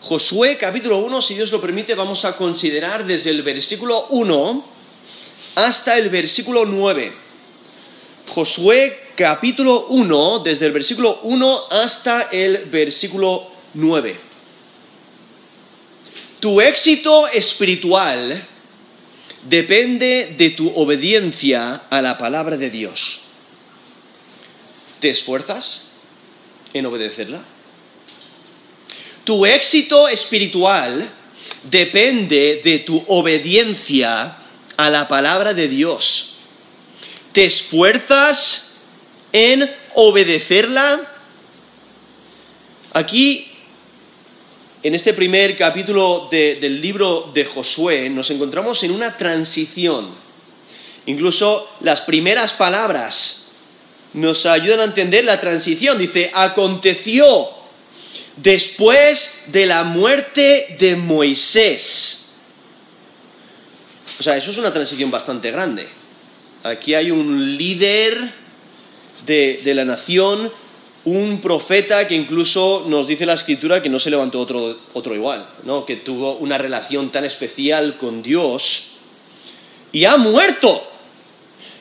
Josué capítulo 1, si Dios lo permite, vamos a considerar desde el versículo 1 hasta el versículo 9. Josué capítulo 1, desde el versículo 1 hasta el versículo 9. Tu éxito espiritual depende de tu obediencia a la palabra de Dios. ¿Te esfuerzas en obedecerla? Tu éxito espiritual depende de tu obediencia a la palabra de Dios. ¿Te esfuerzas en obedecerla? Aquí, en este primer capítulo del libro de Josué, nos encontramos en una transición. Incluso las primeras palabras nos ayudan a entender la transición. Dice, aconteció después de la muerte de Moisés. O sea, eso es una transición bastante grande. Aquí hay un líder de, la nación, un profeta que incluso nos dice la escritura que no se levantó otro, otro igual, ¿no? que tuvo una relación tan especial con Dios y ha muerto.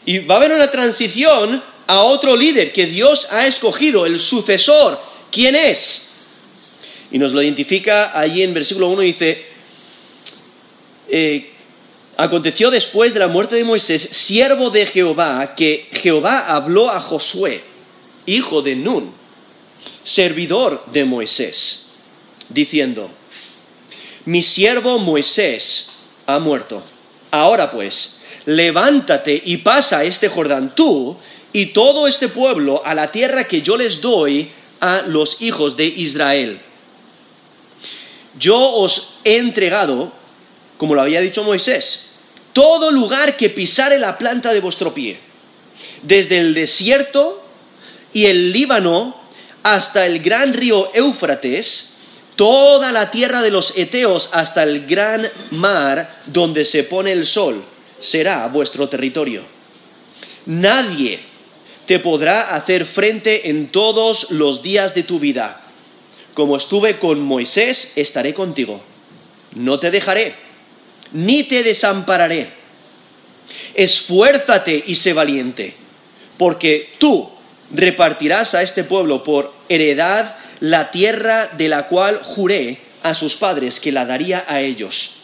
Y va a haber una transición a otro líder que Dios ha escogido, el sucesor. ¿Quién es? Y nos lo identifica allí en versículo 1, dice, eh, aconteció después de la muerte de Moisés, siervo de Jehová, que Jehová habló a Josué, hijo de Nun, servidor de Moisés, diciendo, mi siervo Moisés ha muerto. Ahora pues, levántate y pasa este Jordán tú y todo este pueblo a la tierra que yo les doy a los hijos de Israel. Yo os he entregado, como lo había dicho Moisés, todo lugar que pisare la planta de vuestro pie, desde el desierto y el Líbano hasta el gran río Éufrates, toda la tierra de los Eteos hasta el gran mar donde se pone el sol, será vuestro territorio. Nadie te podrá hacer frente en todos los días de tu vida. Como estuve con Moisés, estaré contigo. No te dejaré, ni te desampararé. Esfuérzate y sé valiente, porque tú repartirás a este pueblo por heredad la tierra de la cual juré a sus padres que la daría a ellos.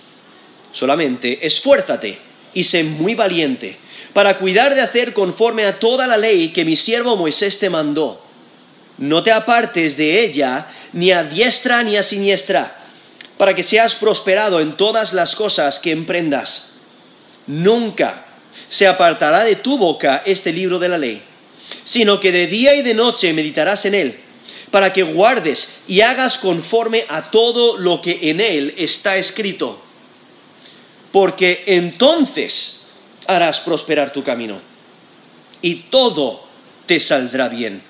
Solamente esfuérzate y sé muy valiente, para cuidar de hacer conforme a toda la ley que mi siervo Moisés te mandó. No te apartes de ella ni a diestra ni a siniestra, para que seas prosperado en todas las cosas que emprendas. Nunca se apartará de tu boca este libro de la ley, sino que de día y de noche meditarás en él, para que guardes y hagas conforme a todo lo que en él está escrito porque entonces harás prosperar tu camino y todo te saldrá bien.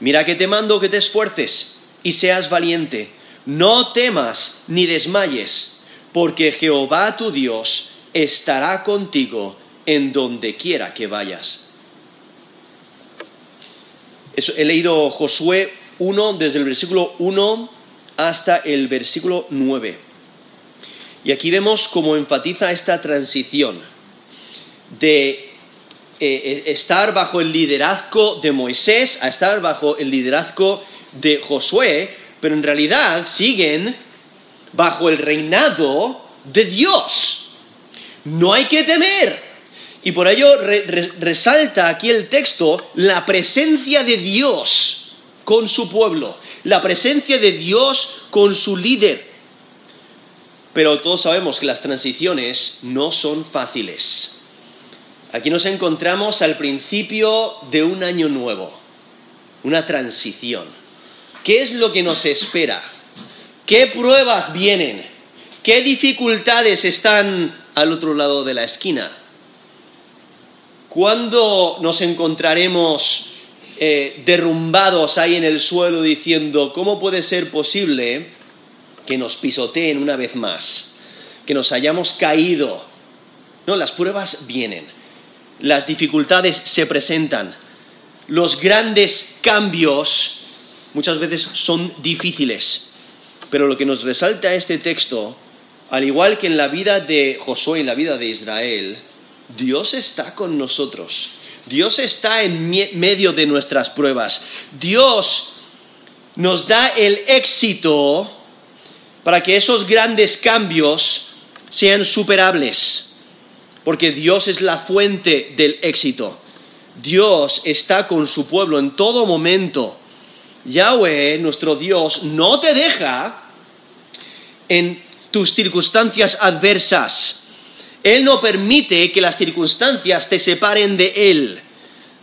Mira que te mando que te esfuerces y seas valiente. No temas ni desmayes, porque Jehová tu Dios estará contigo en donde quiera que vayas. he leído Josué 1 desde el versículo 1 hasta el versículo 9. Y aquí vemos cómo enfatiza esta transición de eh, eh, estar bajo el liderazgo de Moisés a estar bajo el liderazgo de Josué, pero en realidad siguen bajo el reinado de Dios. No hay que temer. Y por ello resalta aquí el texto la presencia de Dios con su pueblo, la presencia de Dios con su líder. Pero todos sabemos que las transiciones no son fáciles. Aquí nos encontramos al principio de un año nuevo, una transición. ¿Qué es lo que nos espera? ¿Qué pruebas vienen? ¿Qué dificultades están al otro lado de la esquina? ¿Cuándo nos encontraremos eh, derrumbados ahí en el suelo diciendo, ¿cómo puede ser posible que nos pisoteen una vez más, que nos hayamos caído. No, las pruebas vienen, las dificultades se presentan, los grandes cambios muchas veces son difíciles, Pero lo que nos resalta este texto, al igual que en la vida de Josué en la vida de Israel, Dios está con nosotros. Dios está en medio de nuestras pruebas. Dios nos da el éxito para que esos grandes cambios sean superables. Porque Dios es la fuente del éxito. Dios está con su pueblo en todo momento. Yahweh, nuestro Dios, no te deja en tus circunstancias adversas. Él no permite que las circunstancias te separen de Él.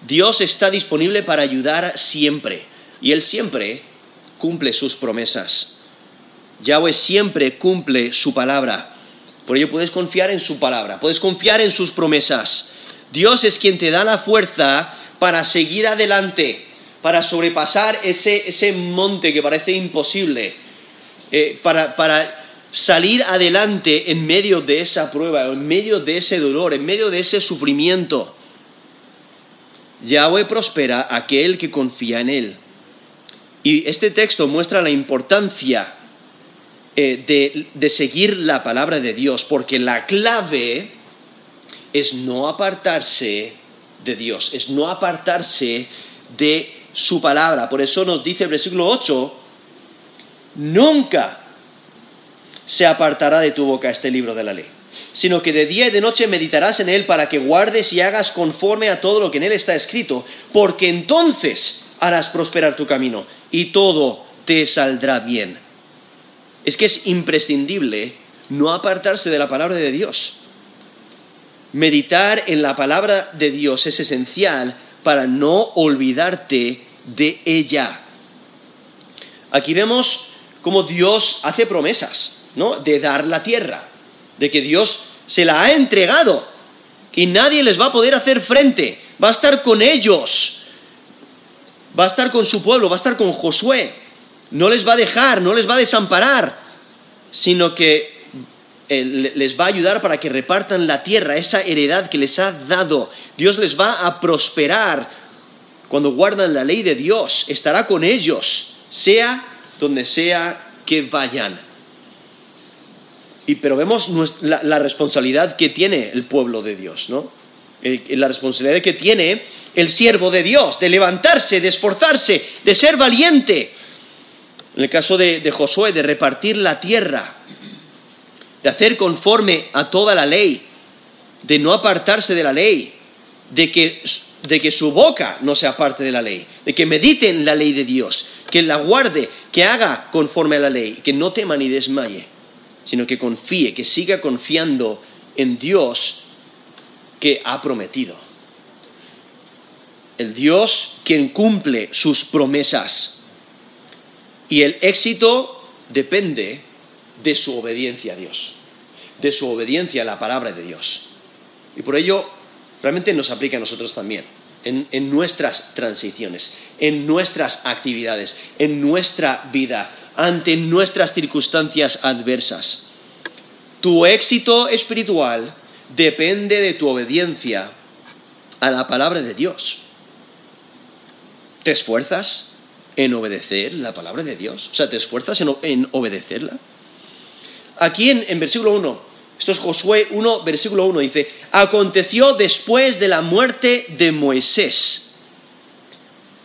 Dios está disponible para ayudar siempre y Él siempre cumple sus promesas. Yahweh siempre cumple su palabra. Por ello puedes confiar en su palabra, puedes confiar en sus promesas. Dios es quien te da la fuerza para seguir adelante, para sobrepasar ese, monte que parece imposible, eh, para, para salir adelante en medio de esa prueba, en medio de ese dolor, en medio de ese sufrimiento. Yahweh prospera aquel que confía en él. Y este texto muestra la importancia eh, de, de seguir la palabra de Dios, porque la clave es no apartarse de Dios, es no apartarse de su palabra. Por eso nos dice el versículo 8, nunca se apartará de tu boca este libro de la ley, sino que de día y de noche meditarás en él para que guardes y hagas conforme a todo lo que en él está escrito, porque entonces harás prosperar tu camino y todo te saldrá bien. Es que es imprescindible no apartarse de la palabra de Dios. Meditar en la palabra de Dios es esencial para no olvidarte de ella. Aquí vemos cómo Dios hace promesas. ¿no? de dar la tierra, de que Dios se la ha entregado y nadie les va a poder hacer frente, va a estar con ellos, va a estar con su pueblo, va a estar con Josué, no les va a dejar, no les va a desamparar, sino que eh, les va a ayudar para que repartan la tierra, esa heredad que les ha dado. Dios les va a prosperar cuando guardan la ley de Dios, estará con ellos, sea donde sea que vayan. Y, pero vemos la, responsabilidad que tiene el pueblo de Dios, ¿no? la responsabilidad que tiene el siervo de Dios, de levantarse, de esforzarse, de ser valiente. En el caso de, Josué, de repartir la tierra, de hacer conforme a toda la ley, de no apartarse de la ley, de que, de que, su boca no sea parte de la ley, de que medite en la ley de Dios, que la guarde, que haga conforme a la ley, que no tema ni desmaye sino que confíe, que siga confiando en Dios que ha prometido. El Dios quien cumple sus promesas. Y el éxito depende de su obediencia a Dios, de su obediencia a la palabra de Dios. Y por ello realmente nos aplica a nosotros también, en, nuestras transiciones, en nuestras actividades, en nuestra vida, ante nuestras circunstancias adversas. Tu éxito espiritual depende de tu obediencia a la palabra de Dios. ¿Te esfuerzas en obedecer la palabra de Dios? O sea, ¿te esfuerzas en, obedecerla? Aquí en, en versículo 1, esto es Josué 1, versículo 1, dice, aconteció después de la muerte de Moisés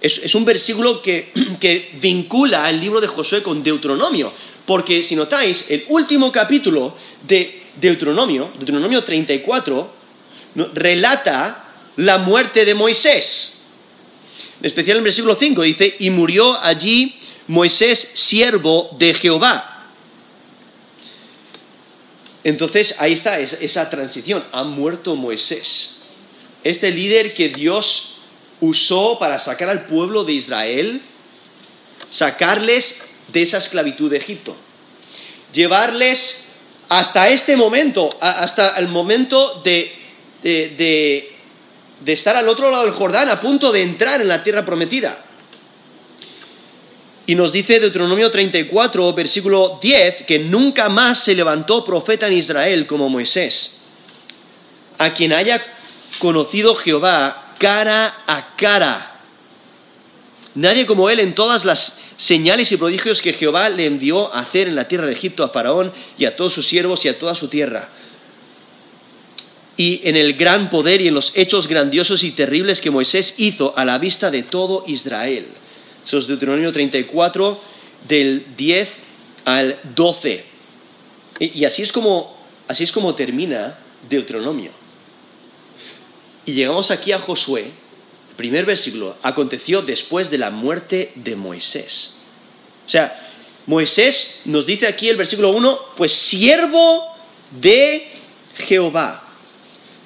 es, un versículo que, vincula el libro de Josué con Deuteronomio, porque si notáis, el último capítulo de Deuteronomio, Deuteronomio 34, relata la muerte de Moisés. En especial en versículo 5 dice, y murió allí Moisés, siervo de Jehová. Entonces ahí está esa transición, ha muerto Moisés. Este líder que Dios usó para sacar al pueblo de Israel, sacarles de esa esclavitud de Egipto, llevarles hasta este momento, hasta el momento de, estar al otro lado del Jordán, a punto de entrar en la tierra prometida. Y nos dice Deuteronomio 34, versículo 10, que nunca más se levantó profeta en Israel como Moisés. A quien haya conocido Jehová cara a cara. Nadie como él en todas las señales y prodigios que Jehová le envió a hacer en la tierra de Egipto a Faraón y a todos sus siervos y a toda su tierra. Y en el gran poder y en los hechos grandiosos y terribles que Moisés hizo a la vista de todo Israel. Eso es Deuteronomio 34, del 10 al 12. Y así es como, así es como termina Deuteronomio. Y llegamos aquí a Josué, el primer versículo, aconteció después de la muerte de Moisés. O sea, Moisés nos dice aquí el versículo 1, pues siervo de Jehová.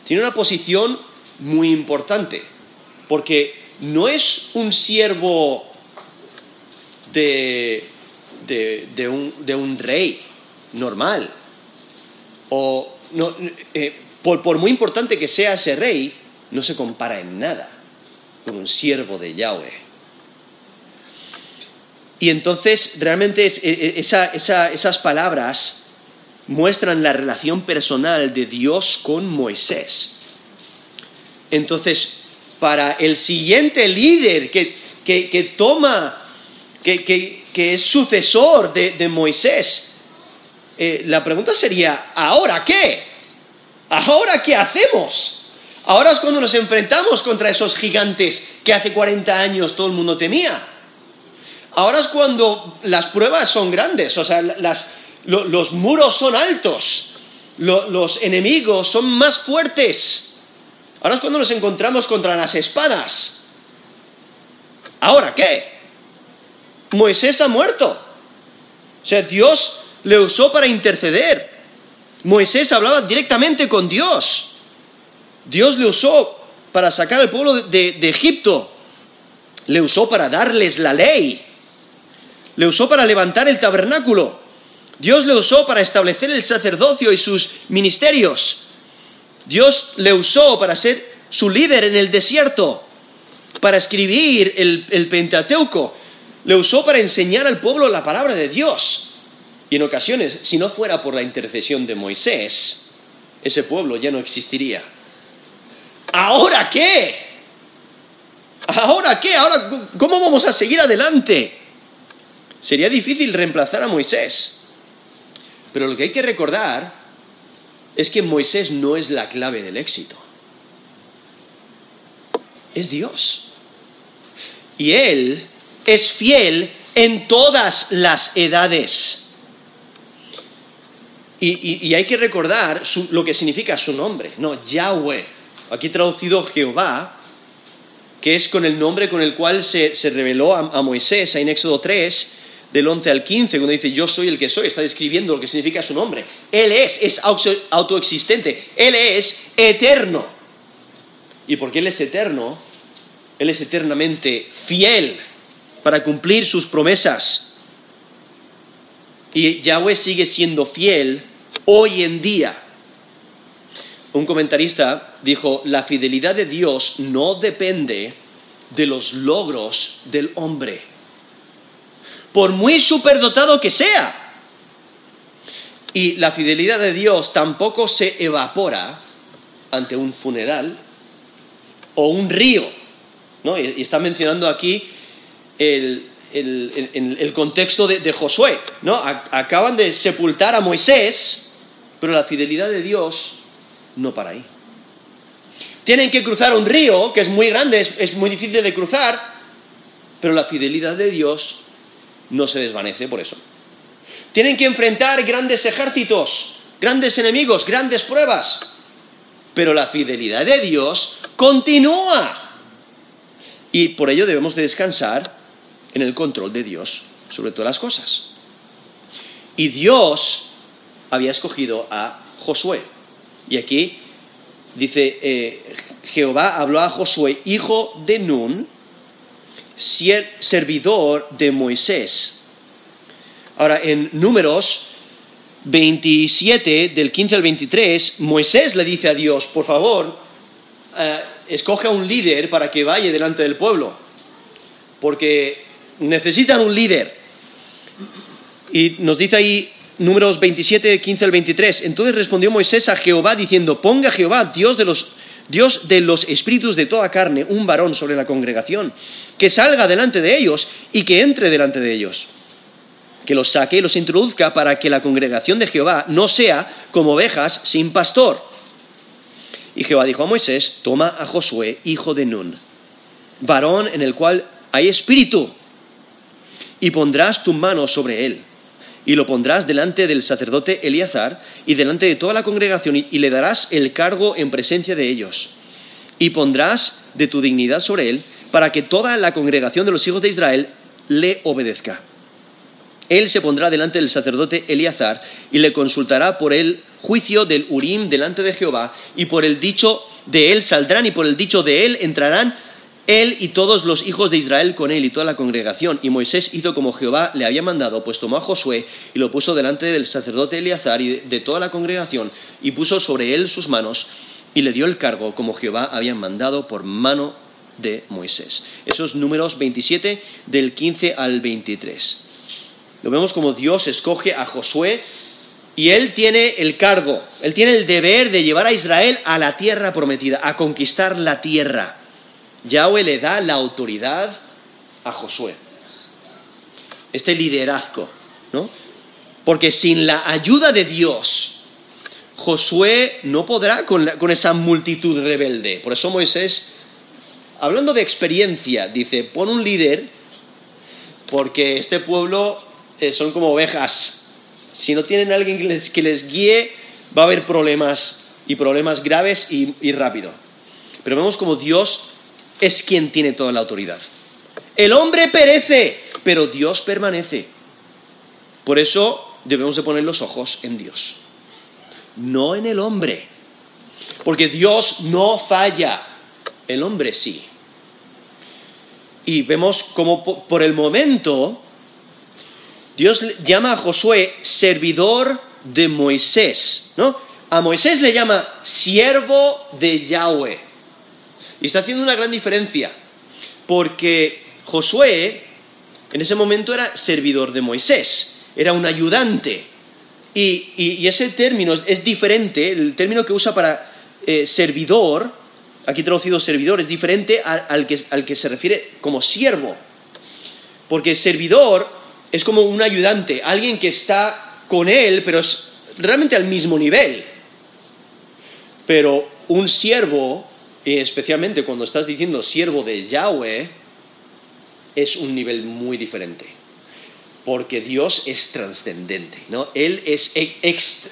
Tiene una posición muy importante, porque no es un siervo de, de, un, rey normal. O no, eh, por, por muy importante que sea ese rey, no se compara en nada con un siervo de Yahweh. Y entonces realmente e, e, esas palabras muestran la relación personal de Dios con Moisés. Entonces, para el siguiente líder que, toma, que, es sucesor de, Moisés, eh, la pregunta sería, ¿ahora qué? ¿Ahora qué hacemos? Ahora es cuando nos enfrentamos contra esos gigantes que hace 40 años todo el mundo temía. Ahora es cuando las pruebas son grandes, o sea, los muros son altos, los enemigos son más fuertes. Ahora es cuando nos encontramos contra las espadas. ¿Ahora qué? Moisés ha muerto. O sea, Dios le usó para interceder. Moisés hablaba directamente con Dios. Dios le usó para sacar al pueblo de, Egipto, le usó para darles la ley, le usó para levantar el tabernáculo, Dios le usó para establecer el sacerdocio y sus ministerios, Dios le usó para ser su líder en el desierto, para escribir el, Pentateuco, le usó para enseñar al pueblo la palabra de Dios. Y en ocasiones, si no fuera por la intercesión de Moisés, ese pueblo ya no existiría. ¿ahora qué? ¿Ahora qué? ¿Ahora cómo vamos a seguir adelante? Sería difícil reemplazar a Moisés. Pero lo que hay que recordar es que Moisés no es la clave del éxito. Es Dios. Y Él es fiel en todas las edades. Y, hay que recordar lo que significa su nombre. No, Yahweh aquí traducido Jehová, que es con el nombre con el cual se, reveló a, Moisés en Éxodo 3, del 11 al 15, cuando dice yo soy el que soy, está describiendo lo que significa su nombre. Él es, es autoexistente, Él es eterno. Y porque Él es eterno, Él es eternamente fiel para cumplir sus promesas. Y Yahweh sigue siendo fiel hoy en día un comentarista dijo, la fidelidad de Dios no depende de los logros del hombre, por muy superdotado que sea. Y la fidelidad de Dios tampoco se evapora ante un funeral o un río. ¿no? Y está mencionando aquí el, contexto de, de, Josué. ¿no? Acaban de sepultar a Moisés, pero la fidelidad de Dios no para ahí. Tienen que cruzar un río que es muy grande, es, muy difícil de cruzar, pero la fidelidad de Dios no se desvanece por eso. Tienen que enfrentar grandes ejércitos, grandes enemigos, grandes pruebas, pero la fidelidad de Dios continúa. Y por ello debemos de descansar en el control de Dios sobre todas las cosas. Y Dios había escogido a Josué. Y aquí dice, eh, Jehová habló a Josué, hijo de Nun, servidor de Moisés. Ahora, en números 27, del 15 al 23, Moisés le dice a Dios, por favor, eh, escoge a un líder para que vaya delante del pueblo, porque necesitan un líder. Y nos dice ahí Números 27, 15 al 23. Entonces respondió Moisés a Jehová diciendo, ponga Jehová, Dios de los Dios de los espíritus de toda carne, un varón sobre la congregación, que salga delante de ellos y que entre delante de ellos, que los saque y los introduzca para que la congregación de Jehová no sea como ovejas sin pastor. Y Jehová dijo a Moisés, toma a Josué, hijo de Nun, varón en el cual hay espíritu, y pondrás tu mano sobre él y lo pondrás delante del sacerdote Eleazar y delante de toda la congregación y, le darás el cargo en presencia de ellos. Y pondrás de tu dignidad sobre él para que toda la congregación de los hijos de Israel le obedezca. Él se pondrá delante del sacerdote Eleazar y le consultará por el juicio del Urim delante de Jehová y por el dicho de él saldrán y por el dicho de él entrarán él y todos los hijos de Israel con él y toda la congregación. Y Moisés hizo como Jehová le había mandado, pues tomó a Josué y lo puso delante del sacerdote Eleazar y de toda la congregación, y puso sobre él sus manos, y le dio el cargo como Jehová había mandado por mano de Moisés. Esos números 27 del 15 al 23. Lo vemos como Dios escoge a Josué y él tiene el cargo, él tiene el deber de llevar a Israel a la tierra prometida, a conquistar la tierra. Yahweh le da la autoridad a Josué. Este liderazgo, ¿no? Porque sin la ayuda de Dios, Josué no podrá con, esa multitud rebelde. Por eso Moisés, hablando de experiencia, dice, pon un líder, porque este pueblo eh, son como ovejas. Si no tienen alguien que les, guíe, va a haber problemas y problemas graves y, y rápido. Pero vemos como Dios es quien tiene toda la autoridad. El hombre perece, pero Dios permanece. Por eso debemos de poner los ojos en Dios, no en el hombre. Porque Dios no falla, el hombre sí. Y vemos como por el momento Dios llama a Josué servidor de Moisés, ¿no? A Moisés le llama siervo de Yahweh. Y está haciendo una gran diferencia, porque Josué en ese momento era servidor de Moisés, era un ayudante. Y, ese término es diferente, el término que usa para eh, servidor, aquí traducido servidor, es diferente al, que, al que se refiere como siervo. Porque servidor es como un ayudante, alguien que está con él, pero es realmente al mismo nivel. Pero un siervo y especialmente cuando estás diciendo siervo de Yahweh, es un nivel muy diferente. Porque Dios es trascendente, ¿no? Él es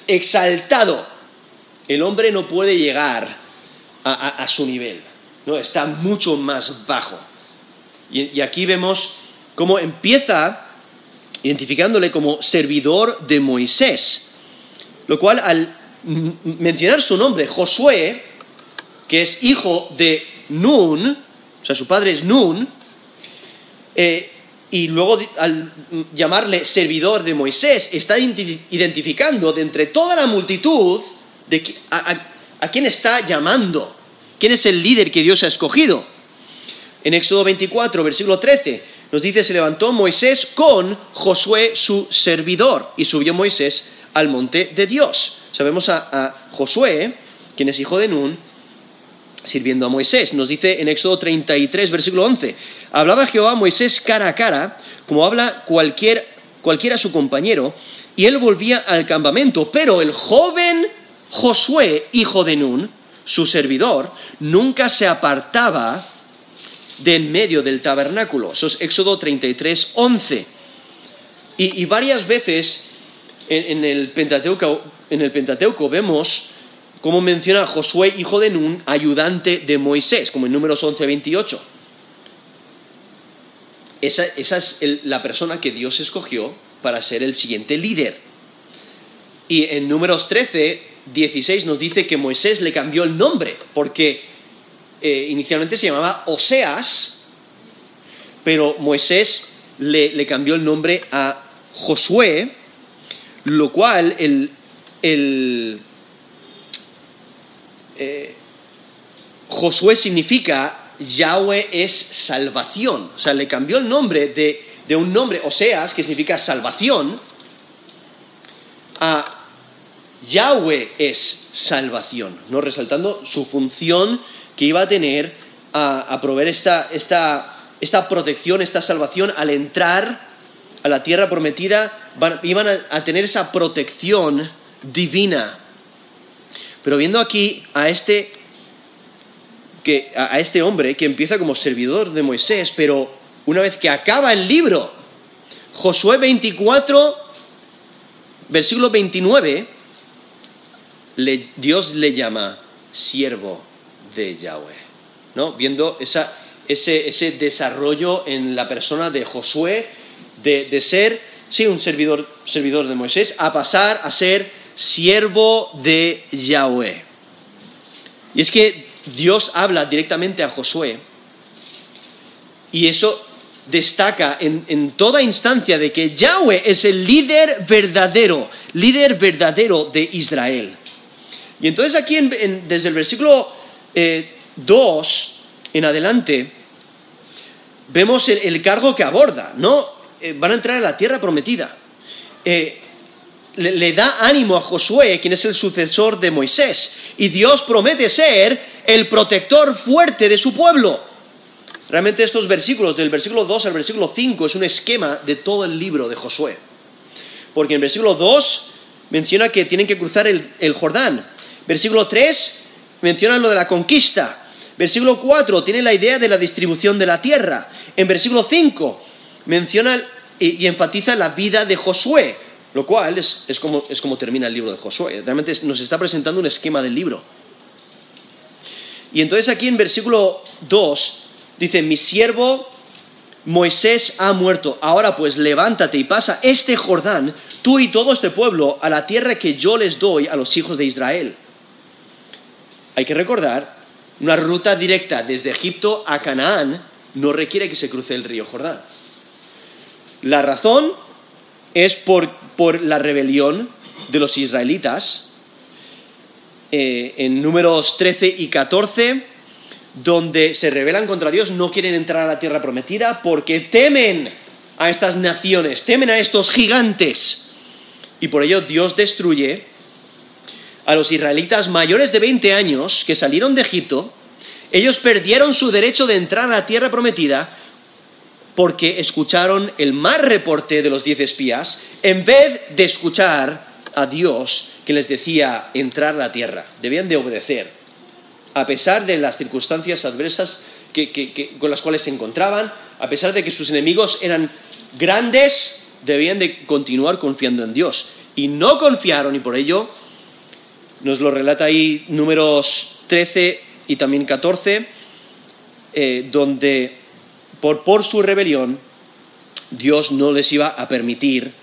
exaltado. El hombre no puede llegar a, su nivel, ¿no? Está mucho más bajo. Y, y aquí vemos cómo empieza identificándole como servidor de Moisés. Lo cual, al mencionar su nombre, Josué, que es hijo de Nun, o sea, su padre es Nun, eh, y luego al llamarle servidor de Moisés, está identificando de entre toda la multitud de a, quién está llamando, quién es el líder que Dios ha escogido. En Éxodo 24, versículo 13, nos dice, se levantó Moisés con Josué su servidor, y subió Moisés al monte de Dios. Sabemos a, a Josué, quien es hijo de Nun, sirviendo a Moisés. Nos dice en Éxodo 33, versículo 11, hablaba Jehová a Moisés cara a cara, como habla cualquier, cualquiera su compañero, y él volvía al campamento, pero el joven Josué, hijo de Nun, su servidor, nunca se apartaba de en medio del tabernáculo. Eso es Éxodo 33, 11. Y, varias veces en, el Pentateuco, en el Pentateuco vemos como menciona Josué, hijo de Nun, ayudante de Moisés, como en números 11, 28. Esa, es la persona que Dios escogió para ser el siguiente líder. Y en números 13, 16 nos dice que Moisés le cambió el nombre, porque eh, inicialmente se llamaba Oseas, pero Moisés le, cambió el nombre a Josué, lo cual el eh, Josué significa Yahweh es salvación. O sea, le cambió el nombre de, un nombre, Oseas, que significa salvación, a Yahweh es salvación, ¿no? resaltando su función que iba a tener a, proveer esta, esta, protección, esta salvación al entrar a la tierra prometida, iban a, tener esa protección divina. Pero viendo aquí a este, que, a este hombre que empieza como servidor de Moisés, pero una vez que acaba el libro, Josué 24, versículo 29, Dios le llama siervo de Yahweh. ¿no? Viendo ese, desarrollo en la persona de Josué, de, ser, sí, un servidor, servidor de Moisés, a pasar a ser siervo de Yahweh. Y es que Dios habla directamente a Josué y eso destaca en, toda instancia de que Yahweh es el líder verdadero, líder verdadero de Israel. Y entonces aquí desde el versículo eh, 2 en adelante, vemos el, cargo que aborda, ¿no? Eh, van a entrar a la tierra prometida. Eh, le, da ánimo a Josué, quien es el sucesor de Moisés, y Dios promete ser el protector fuerte de su pueblo. Realmente estos versículos, del versículo 2 al versículo 5, es un esquema de todo el libro de Josué. Porque en el versículo 2 menciona que tienen que cruzar el, el Jordán. Versículo 3 menciona lo de la conquista. Versículo 4 tiene la idea de la distribución de la tierra. En versículo 5 menciona y, enfatiza la vida de Josué, lo cual es, como, es como termina el libro de Josué. Realmente nos está presentando un esquema del libro. Y entonces aquí en versículo 2 dice, mi siervo Moisés ha muerto, ahora pues levántate y pasa este Jordán, tú y todo este pueblo, a la tierra que yo les doy a los hijos de Israel. Hay que recordar una ruta directa desde Egipto a Canaán no requiere que se cruce el río Jordán. La razón es por, la rebelión de los israelitas. Eh, en números 13 y 14, donde se rebelan contra Dios, no quieren entrar a la tierra prometida porque temen a estas naciones, temen a estos gigantes. Y por ello Dios destruye a los israelitas mayores de 20 años que salieron de Egipto, ellos perdieron su derecho de entrar a la tierra prometida porque escucharon el mal reporte de los diez espías en vez de escuchar a Dios que les decía entrar a la tierra. Debían de obedecer, a pesar de las circunstancias adversas con las cuales se encontraban, a pesar de que sus enemigos eran grandes, debían de continuar confiando en Dios. Y no confiaron y por ello nos lo relata ahí números 13 y también 14, eh, donde por, por, su rebelión Dios no les iba a permitir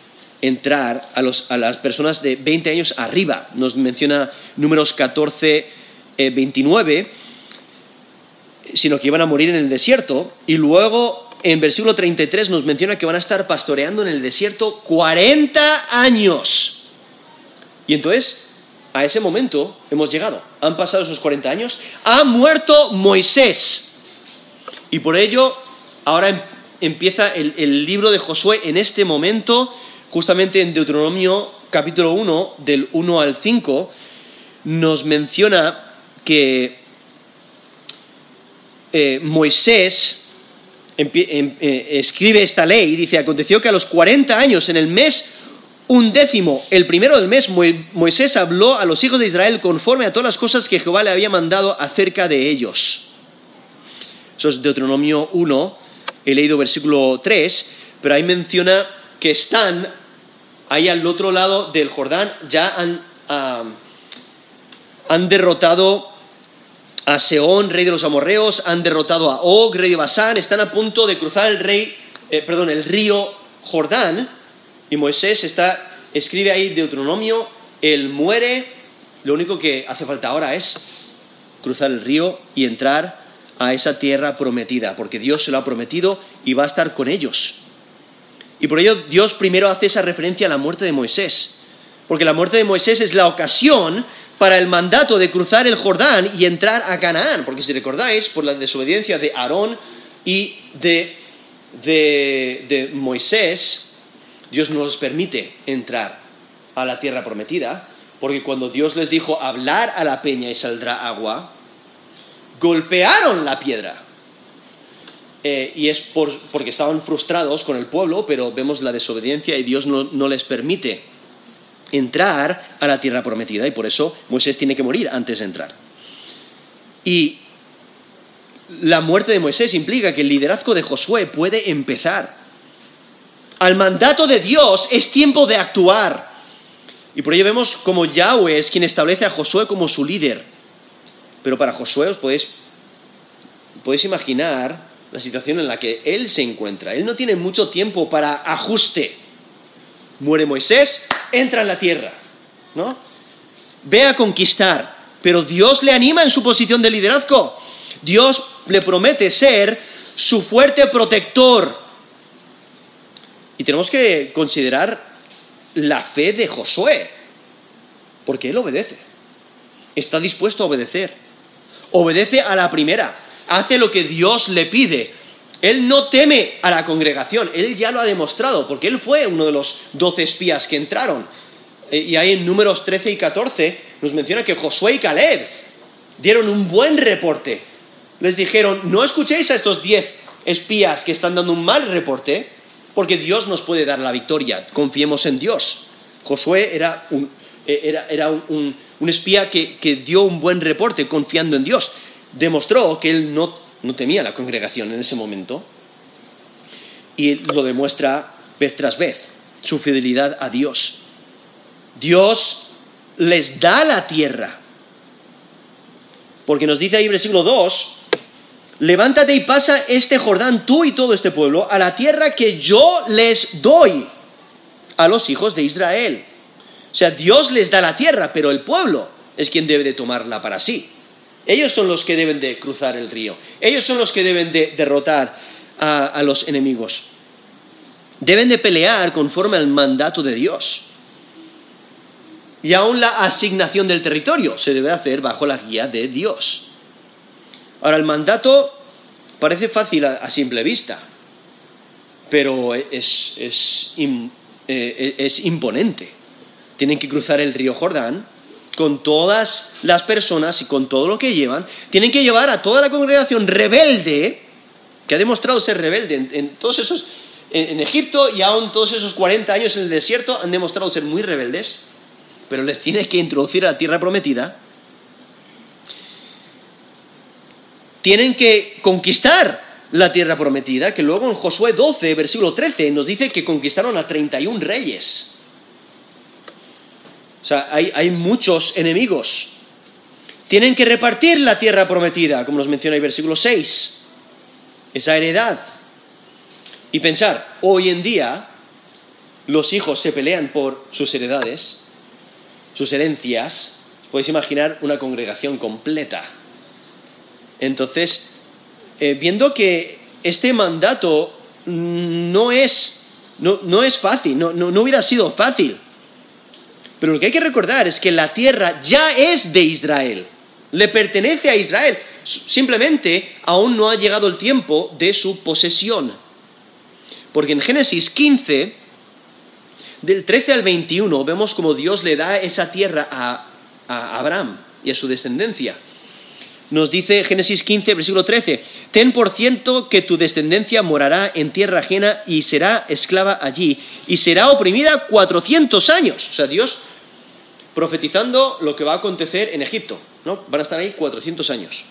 entrar a, los, a, las personas de 20 años arriba. Nos menciona números 14, 29, eh, sino que iban a morir en el desierto. Y luego en versículo 33 nos menciona que van a estar pastoreando en el desierto 40 años. Y entonces a ese momento hemos llegado. Han pasado esos 40 años, ha muerto Moisés. Y por ello, ahora em, empieza el, libro de Josué en este momento, justamente en Deuteronomio capítulo 1, del 1 al 5, nos menciona que eh, Moisés em, eh, escribe esta ley y dice, aconteció que a los 40 años, en el mes un décimo, el primero del mes, Moisés habló a los hijos de Israel conforme a todas las cosas que Jehová le había mandado acerca de ellos. Eso es Deuteronomio 1, he leído versículo 3, pero ahí menciona que están ahí al otro lado del Jordán, ya han, han derrotado a Seón, rey de los amorreos, han derrotado a Og, rey de Basán, están a punto de cruzar el rey, eh, perdón, el río Jordán, y Moisés está, escribe ahí Deuteronomio, él muere, lo único que hace falta ahora es cruzar el río y entrar a esa tierra prometida, porque Dios se lo ha prometido y va a estar con ellos. Y por ello Dios primero hace esa referencia a la muerte de Moisés, porque la muerte de Moisés es la ocasión para el mandato de cruzar el Jordán y entrar a Canaán, porque si recordáis, por la desobediencia de Aarón y de, de Moisés, Dios no nos permite entrar a la tierra prometida porque cuando Dios les dijo hablar a la peña y saldrá agua, golpearon la piedra. Eh, y es porque estaban frustrados con el pueblo, pero vemos la desobediencia y Dios no, les permite entrar a la tierra prometida y por eso Moisés tiene que morir antes de entrar. Y la muerte de Moisés implica que el liderazgo de Josué puede empezar. Al mandato de Dios es tiempo de actuar. Y por ello vemos como Yahweh es quien establece a Josué como su líder. Pero para Josué os podéis, podéis imaginar la situación en la que él se encuentra. Él no tiene mucho tiempo para ajuste. Muere Moisés, entra en la tierra, ¿no? Ve a conquistar, pero Dios le anima en su posición de liderazgo. Dios le promete ser su fuerte protector. Y tenemos que considerar la fe de Josué, porque él obedece. Está dispuesto a obedecer. Obedece a la primera hace lo que Dios le pide. Él no teme a la congregación, él ya lo ha demostrado, porque él fue uno de los doce espías que entraron. E, y ahí en números 13 y 14 nos menciona que Josué y Caleb dieron un buen reporte. Les dijeron, no escuchéis a estos diez espías que están dando un mal reporte, porque Dios nos puede dar la victoria, confiemos en Dios. Josué era un, e, espía que dio un buen reporte confiando en Dios demostró que él no, temía la congregación en ese momento y lo demuestra vez tras vez, su fidelidad a Dios. Dios les da la tierra. Porque nos dice ahí versículo 2, levántate y pasa este Jordán tú y todo este pueblo a la tierra que yo les doy a los hijos de Israel. O sea, Dios les da la tierra, pero el pueblo es quien debe de tomarla para sí. Ellos son los que deben de cruzar el río. Ellos son los que deben de derrotar a, los enemigos. Deben de pelear conforme al mandato de Dios. Y aún la asignación del territorio se debe hacer bajo la guía de Dios. Ahora, el mandato parece fácil a, simple vista, pero es, eh, es imponente. Tienen que cruzar el río Jordán con todas las personas y con todo lo que llevan, tienen que llevar a toda la congregación rebelde, que ha demostrado ser rebelde en, todos esos, en, Egipto y aún todos esos 40 años en el desierto han demostrado ser muy rebeldes, pero les tiene que introducir a la tierra prometida. Tienen que conquistar la tierra prometida, que luego en Josué 12, versículo 13, nos dice que conquistaron a 31 reyes. O sea, hay, muchos enemigos. Tienen que repartir la tierra prometida, como nos menciona el versículo 6. Esa heredad. Y pensar, hoy en día los hijos se pelean por sus heredades, sus herencias. Podéis imaginar una congregación completa. Entonces, eh, viendo que este mandato no es, no, es fácil, no, no hubiera sido fácil pero lo que hay que recordar es que la tierra ya es de Israel, le pertenece a Israel, simplemente aún no ha llegado el tiempo de su posesión. Porque en Génesis 15, del 13 al 21, vemos como Dios le da esa tierra a, Abraham y a su descendencia. Nos dice Génesis 15, versículo 13, ten por cierto que tu descendencia morará en tierra ajena y será esclava allí, y será oprimida cuatrocientos años. O sea, Dios profetizando lo que va a acontecer en Egipto. ¿no? Van a estar ahí 400 años.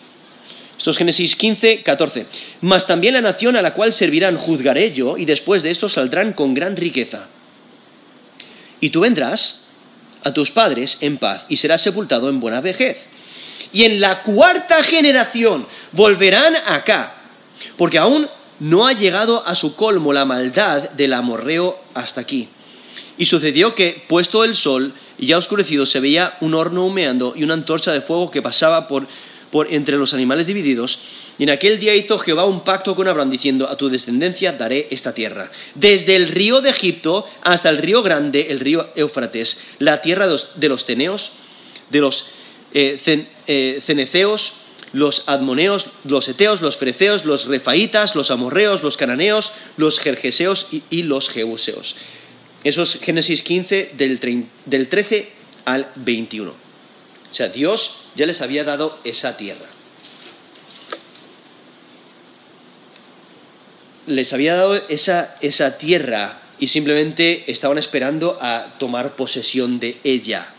Esto es Génesis 15, 14. Mas también la nación a la cual servirán juzgaré yo, y después de esto saldrán con gran riqueza. Y tú vendrás a tus padres en paz, y serás sepultado en buena vejez. Y en la cuarta generación volverán acá, porque aún no ha llegado a su colmo la maldad del amorreo hasta aquí. Y sucedió que, puesto el sol, y ya oscurecido se veía un horno humeando y una antorcha de fuego que pasaba por, entre los animales divididos. Y en aquel día hizo Jehová un pacto con Abraham diciendo, a tu descendencia daré esta tierra. Desde el río de Egipto hasta el río grande, el río Éufrates, la tierra de los, teneos, de los eh, eh, ceneceos, los admoneos, los eteos, los fereceos, los refaitas, los amorreos, los cananeos, los jerjeseos y los jebuseos. Eso es Génesis 15 del, 13 al 21. O sea, Dios ya les había dado esa tierra. Les había dado esa, esa tierra y simplemente estaban esperando a tomar posesión de ella.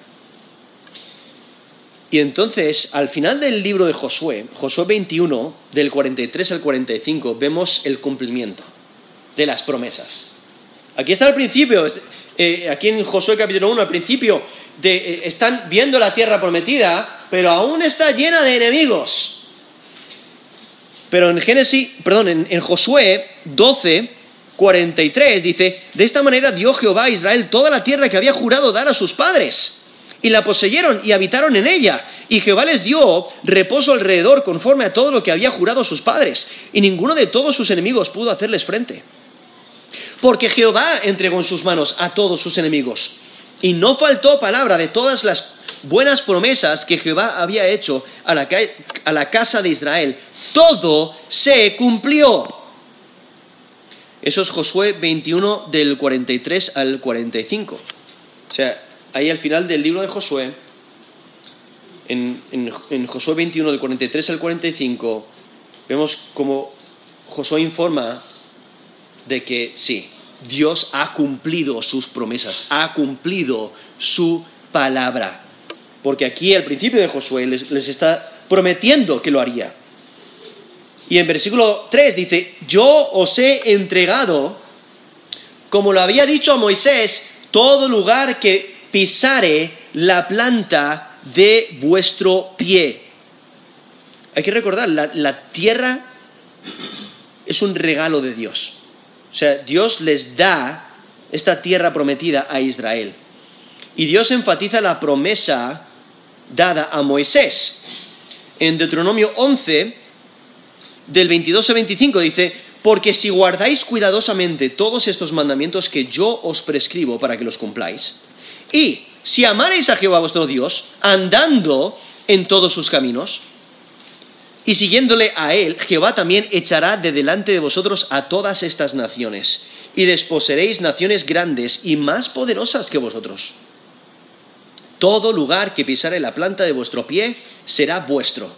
Y entonces, al final del libro de Josué, Josué 21, del 43 al 45, vemos el cumplimiento de las promesas. Aquí está el principio, eh, aquí en Josué capítulo 1, al principio, de, eh, están viendo la tierra prometida, pero aún está llena de enemigos. Pero en Génesis, perdón, en, en Josué 12, 43 dice, de esta manera dio Jehová a Israel toda la tierra que había jurado dar a sus padres y la poseyeron y habitaron en ella. Y Jehová les dio reposo alrededor conforme a todo lo que había jurado sus padres. Y ninguno de todos sus enemigos pudo hacerles frente. Porque Jehová entregó en sus manos a todos sus enemigos. Y no faltó palabra de todas las buenas promesas que Jehová había hecho a la, a la casa de Israel. Todo se cumplió. Eso es Josué 21 del 43 al 45. O sea, ahí al final del libro de Josué, en, Josué 21 del 43 al 45, vemos como Josué informa de que sí, Dios ha cumplido sus promesas, ha cumplido su palabra. Porque aquí al principio de Josué les, está prometiendo que lo haría. Y en versículo 3 dice, yo os he entregado, como lo había dicho a Moisés, todo lugar que pisare la planta de vuestro pie. Hay que recordar, la, tierra es un regalo de Dios. O sea, Dios les da esta tierra prometida a Israel. Y Dios enfatiza la promesa dada a Moisés. En Deuteronomio 11, del 22 al 25, dice, porque si guardáis cuidadosamente todos estos mandamientos que yo os prescribo para que los cumpláis, y si amareis a Jehová vuestro Dios, andando en todos sus caminos, y siguiéndole a él, Jehová también echará de delante de vosotros a todas estas naciones, y desposeréis naciones grandes y más poderosas que vosotros. Todo lugar que pisare la planta de vuestro pie será vuestro.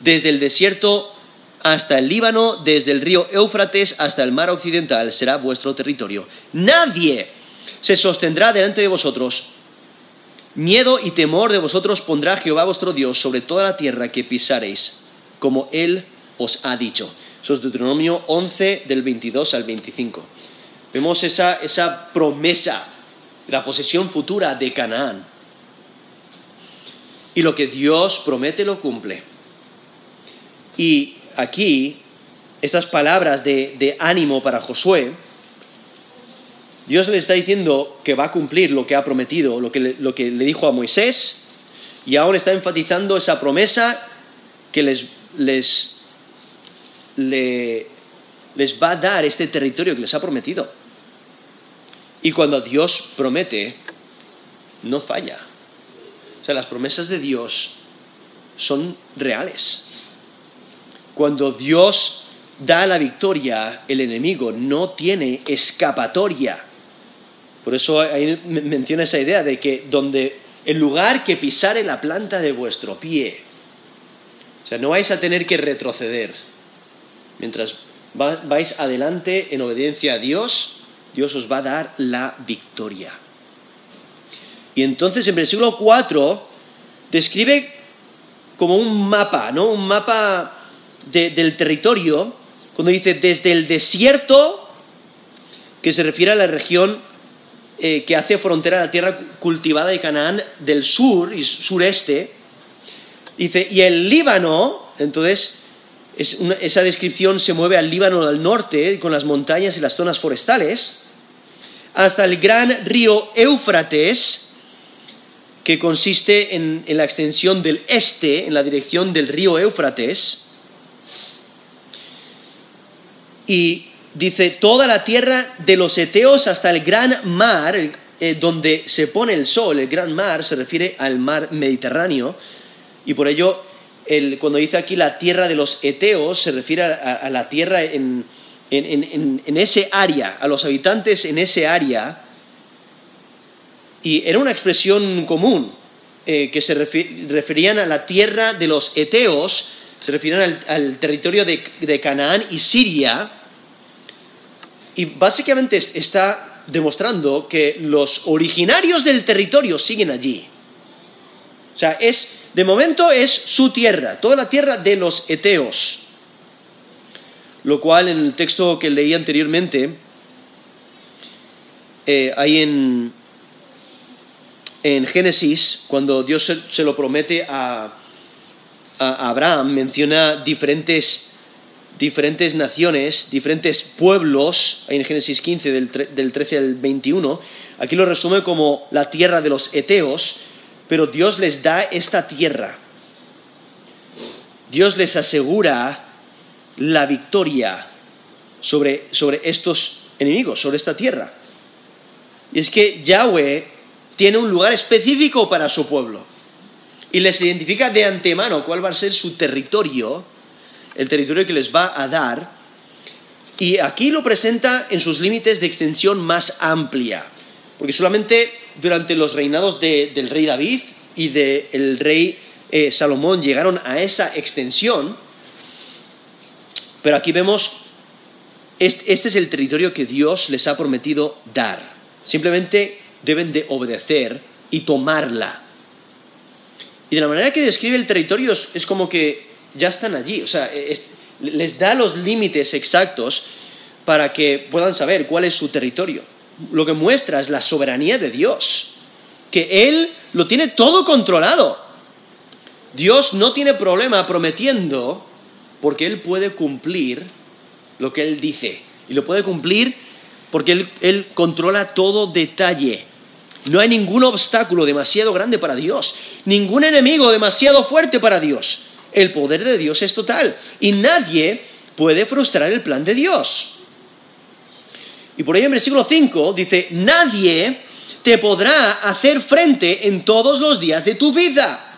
Desde el desierto hasta el Líbano, desde el río Éufrates hasta el mar occidental será vuestro territorio. Nadie se sostendrá delante de vosotros. Miedo y temor de vosotros pondrá Jehová vuestro Dios sobre toda la tierra que pisareis, como Él os ha dicho. Eso es Deuteronomio 11 del 22 al 25. Vemos esa, esa promesa, la posesión futura de Canaán. Y lo que Dios promete lo cumple. Y aquí, estas palabras de, de ánimo para Josué, Dios le está diciendo que va a cumplir lo que ha prometido, lo que le, dijo a Moisés, y ahora está enfatizando esa promesa que les, les, les va a dar este territorio que les ha prometido. Y cuando Dios promete, no falla. O sea, las promesas de Dios son reales. Cuando Dios da la victoria, el enemigo no tiene escapatoria. Por eso ahí menciona esa idea de que donde el lugar que pisare la planta de vuestro pie, o sea, no vais a tener que retroceder. Mientras vais adelante en obediencia a Dios, Dios os va a dar la victoria. Y entonces en versículo 4 describe como un mapa, ¿no? Un mapa del territorio, cuando dice desde el desierto, que se refiere a la región eh, que hace frontera a la tierra cultivada de Canaán del sur y sureste. Dice, y el Líbano, entonces, esa descripción se mueve al Líbano al norte, con las montañas y las zonas forestales, hasta el gran río Éufrates, que consiste en, en la extensión del este, en la dirección del río Éufrates, y dice, toda la tierra de los Eteos hasta el gran mar, eh, donde se pone el sol, el gran mar se refiere al mar Mediterráneo, y por ello, cuando dice aquí la tierra de los Eteos, se refiere a, la tierra en, ese área, a los habitantes en ese área, Y era una expresión común eh, que se referían a la tierra de los Eteos, se refieren al, territorio de, de, Canaán y Siria. Y básicamente está demostrando que los originarios del territorio siguen allí. O sea, es, de momento es su tierra, toda la tierra de los Eteos. Lo cual en el texto que leí anteriormente, eh, ahí en, en Génesis, cuando Dios se, lo promete a, Abraham, menciona diferentes, diferentes naciones, diferentes pueblos, en Génesis 15, del, del 13 al 21. Aquí lo resume como la tierra de los Eteos, pero Dios les da esta tierra. Dios les asegura la victoria sobre, sobre estos enemigos, sobre esta tierra. Y es que Yahweh tiene un lugar específico para su pueblo y les identifica de antemano cuál va a ser su territorio, el territorio que les va a dar, y aquí lo presenta en sus límites de extensión más amplia, porque solamente durante los reinados del rey David y del rey eh, Salomón llegaron a esa extensión, pero aquí vemos, este, este es el territorio que Dios les ha prometido dar. Simplemente deben de obedecer y tomarla. Y de la manera que describe el territorio es, como que ya están allí, o sea, les da los límites exactos para que puedan saber cuál es su territorio. Lo que muestra es la soberanía de Dios, que Él lo tiene todo controlado. Dios no tiene problema prometiendo porque Él puede cumplir lo que Él dice. Y lo puede cumplir porque él, él, controla todo detalle. No hay ningún obstáculo demasiado grande para Dios, ningún enemigo demasiado fuerte para Dios. El poder de Dios es total y nadie puede frustrar el plan de Dios. Y por ello en versículo 5 dice, nadie te podrá hacer frente en todos los días de tu vida.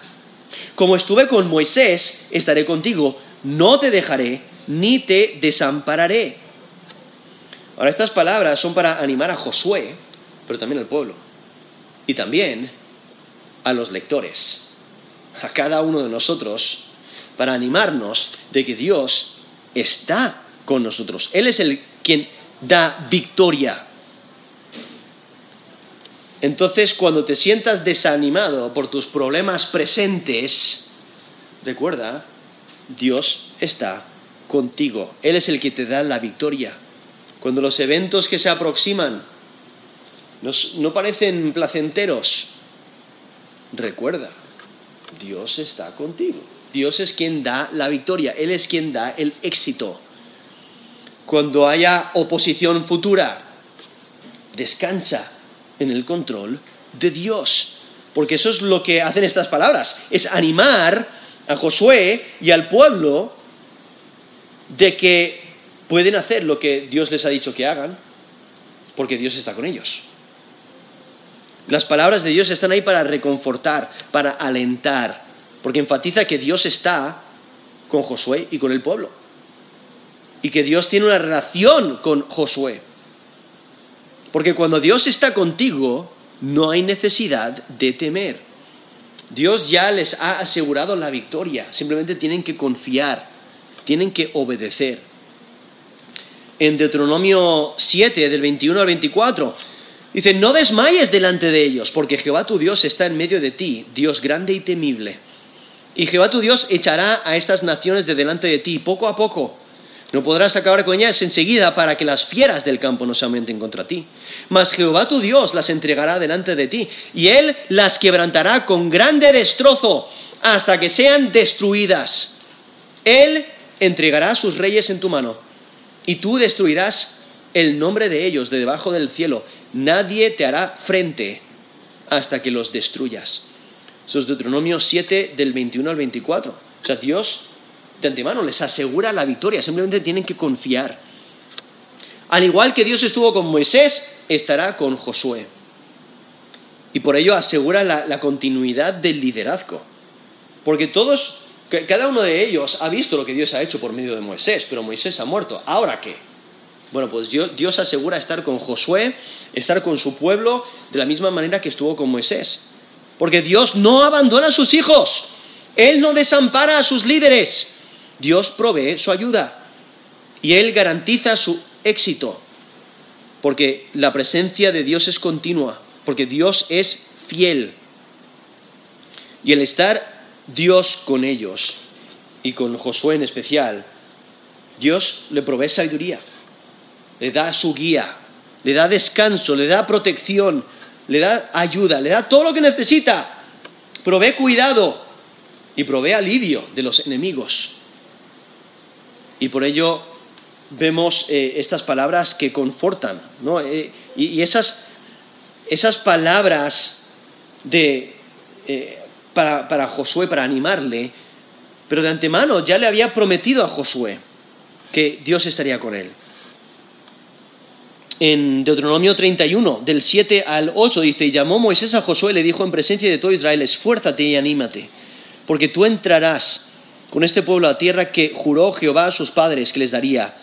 Como estuve con Moisés, estaré contigo, no te dejaré ni te desampararé. Ahora, estas palabras son para animar a Josué, pero también al pueblo. Y también a los lectores, a cada uno de nosotros, para animarnos de que Dios está con nosotros. Él es el quien da victoria. Entonces, cuando te sientas desanimado por tus problemas presentes, recuerda, Dios está contigo. Él es el que te da la victoria cuando los eventos que se aproximan no parecen placenteros, recuerda, Dios está contigo. Dios es quien da la victoria, Él es quien da el éxito. Cuando haya oposición futura, descansa en el control de Dios. Porque eso es lo que hacen estas palabras, es animar a Josué y al pueblo de que pueden hacer lo que Dios les ha dicho que hagan, porque Dios está con ellos. Las palabras de Dios están ahí para reconfortar, para alentar, porque enfatiza que Dios está con Josué y con el pueblo. Y que Dios tiene una relación con Josué. Porque cuando Dios está contigo, no hay necesidad de temer. Dios ya les ha asegurado la victoria. Simplemente tienen que confiar, tienen que obedecer en Deuteronomio 7, del 21 al 24. Dice, no desmayes delante de ellos, porque Jehová tu Dios está en medio de ti, Dios grande y temible. Y Jehová tu Dios echará a estas naciones de delante de ti, poco a poco. No podrás acabar con ellas enseguida para que las fieras del campo no se aumenten contra ti. Mas Jehová tu Dios las entregará delante de ti, y él las quebrantará con grande destrozo hasta que sean destruidas. Él entregará sus reyes en tu mano y tú destruirás el nombre de ellos de debajo del cielo. Nadie te hará frente hasta que los destruyas. Eso es Deuteronomio 7 del 21 al 24. O sea, Dios de antemano les asegura la victoria, simplemente tienen que confiar. Al igual que Dios estuvo con Moisés, estará con Josué. Y por ello asegura la, la continuidad del liderazgo. Porque todos cada uno de ellos ha visto lo que Dios ha hecho por medio de Moisés, pero Moisés ha muerto. ¿Ahora qué? Bueno, pues Dios asegura estar con Josué, estar con su pueblo, de la misma manera que estuvo con Moisés. Porque Dios no abandona a sus hijos, Él no desampara a sus líderes, Dios provee su ayuda y Él garantiza su éxito, porque la presencia de Dios es continua, porque Dios es fiel. Y el estar Dios con ellos, y con Josué en especial, Dios le provee sabiduría le da su guía, le da descanso, le da protección, le da ayuda, le da todo lo que necesita, provee cuidado y provee alivio de los enemigos. Y por ello vemos eh, estas palabras que confortan, ¿no? Eh, y, esas, esas, palabras de, eh, para, para Josué, para animarle, pero de antemano ya le había prometido a Josué que Dios estaría con él en Deuteronomio 31, del 7 al 8, dice, y llamó Moisés a Josué y le dijo en presencia de todo Israel, esfuérzate y anímate, porque tú entrarás con este pueblo a tierra que juró Jehová a sus padres que les daría,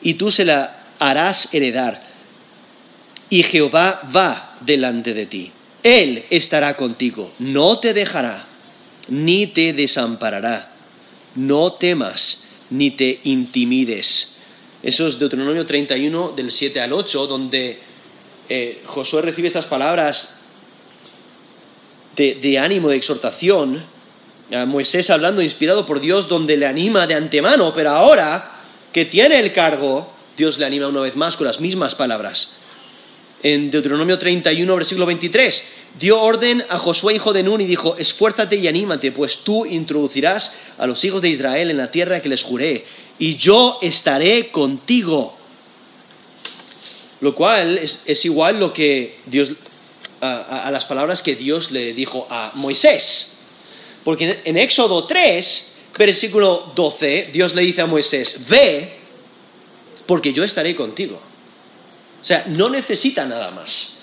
y tú se la harás heredar, y Jehová va delante de ti. Él estará contigo, no te dejará, ni te desamparará. No temas, ni te intimides eso es Deuteronomio 31 del 7 al 8, donde eh, Josué recibe estas palabras de, ánimo, de exhortación. A Moisés hablando inspirado por Dios, donde le anima de antemano, pero ahora que tiene el cargo, Dios le anima una vez más con las mismas palabras. En Deuteronomio 31, versículo 23, dio orden a Josué, hijo de Nun, y dijo, esfuérzate y anímate, pues tú introducirás a los hijos de Israel en la tierra que les juré, y yo estaré contigo. Lo cual es, igual lo que Dios, a, las palabras que Dios le dijo a Moisés. Porque en, Éxodo 3, versículo 12, Dios le dice a Moisés, ve, porque yo estaré contigo. O sea, no necesita nada más.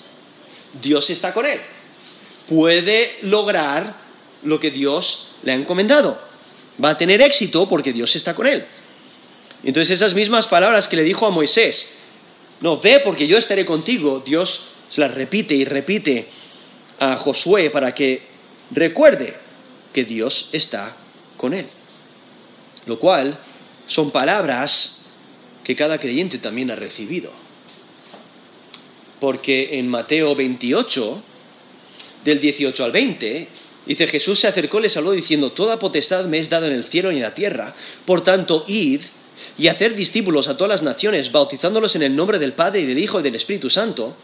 Dios está con él. Puede lograr lo que Dios le ha encomendado. Va a tener éxito porque Dios está con él. Entonces esas mismas palabras que le dijo a Moisés, no, ve porque yo estaré contigo, Dios las repite y repite a Josué para que recuerde que Dios está con él. Lo cual son palabras que cada creyente también ha recibido. Porque en Mateo 28, del 18 al 20, dice Jesús se acercó les habló diciendo, Toda potestad me es dada en el cielo y en la tierra, por tanto, id y hacer discípulos a todas las naciones, bautizándolos en el nombre del Padre y del Hijo y del Espíritu Santo,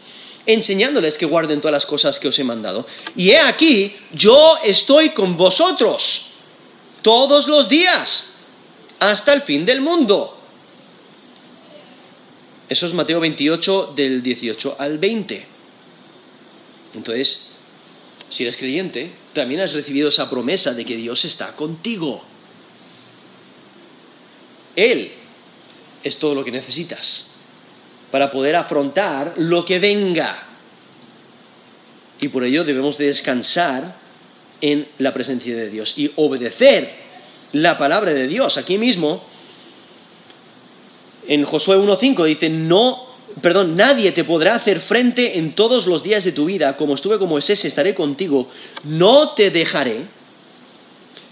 enseñándoles que guarden todas las cosas que os he mandado. Y he aquí, yo estoy con vosotros todos los días, hasta el fin del mundo. Eso es Mateo 28 del 18 al 20. Entonces, si eres creyente, también has recibido esa promesa de que Dios está contigo. Él es todo lo que necesitas para poder afrontar lo que venga. Y por ello debemos descansar en la presencia de Dios y obedecer la palabra de Dios. Aquí mismo, en Josué 1.5 dice, no, perdón, nadie te podrá hacer frente en todos los días de tu vida, como estuve como ese, estaré contigo, no te dejaré,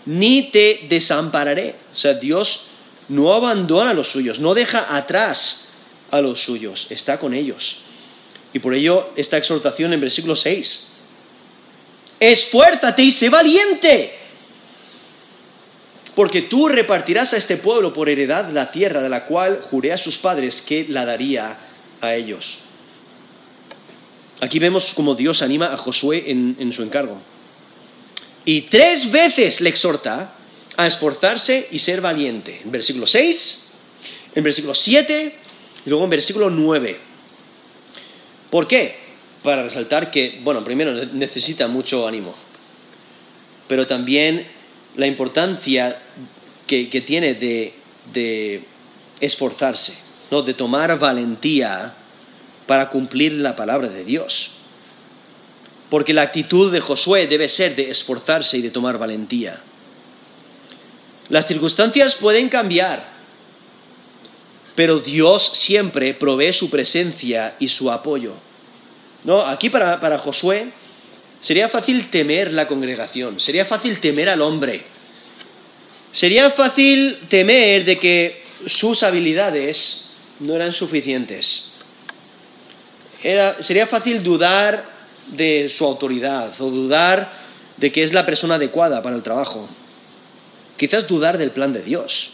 ni te desampararé. O sea, Dios no abandona a los suyos, no deja atrás a los suyos, está con ellos. Y por ello esta exhortación en versículo 6. Esfuérzate y sé valiente, porque tú repartirás a este pueblo por heredad la tierra de la cual juré a sus padres que la daría a ellos. Aquí vemos cómo Dios anima a Josué en, en su encargo. Y tres veces le exhorta a esforzarse y ser valiente. En versículo 6, en versículo 7 y luego en versículo 9. ¿Por qué? Para resaltar que, bueno, primero necesita mucho ánimo, pero también la importancia que, tiene de, de esforzarse, ¿no? de tomar valentía para cumplir la palabra de Dios. Porque la actitud de Josué debe ser de esforzarse y de tomar valentía. Las circunstancias pueden cambiar, pero Dios siempre provee su presencia y su apoyo. ¿No? Aquí para, para Josué sería fácil temer la congregación, sería fácil temer al hombre, sería fácil temer de que sus habilidades no eran suficientes. sería fácil dudar de su autoridad o dudar de que es la persona adecuada para el trabajo. Quizás dudar del plan de Dios.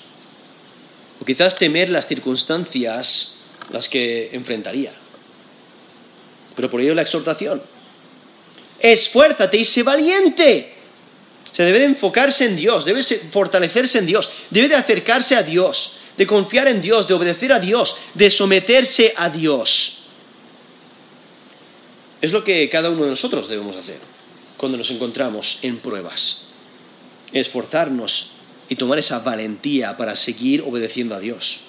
O quizás temer las circunstancias las que enfrentaría. Pero por ello la exhortación. Esfuérzate y sé valiente. Se debe de enfocarse en Dios, debe fortalecerse en Dios, debe de acercarse a Dios, de confiar en Dios, de obedecer a Dios, de someterse a Dios. Es lo que cada uno de nosotros debemos hacer cuando nos encontramos en pruebas. Esforzarnos y tomar esa valentía para seguir obedeciendo a Dios.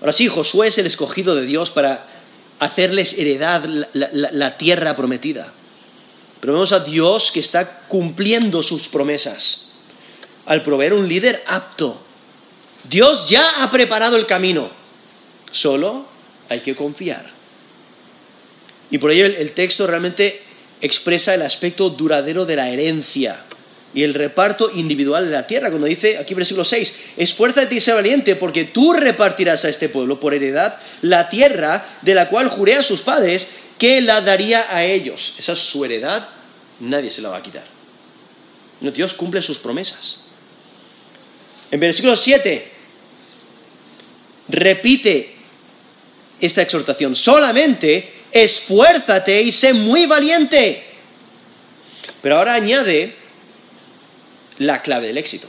Ahora sí, Josué es el escogido de Dios para hacerles heredad la, tierra prometida. Pero vemos a Dios que está cumpliendo sus promesas al proveer un líder apto. Dios ya ha preparado el camino, solo hay que confiar. Y por ello el texto realmente expresa el aspecto duradero de la herencia y el reparto individual de la tierra. Cuando dice aquí versículo 6, esfuérzate y sé valiente porque tú repartirás a este pueblo por heredad la tierra de la cual juré a sus padres que la daría a ellos. Esa es su heredad, nadie se la va a quitar. Dios cumple sus promesas. En versículo 7, repite esta exhortación, solamente esfuérzate y sé muy valiente. Pero ahora añade la clave del éxito.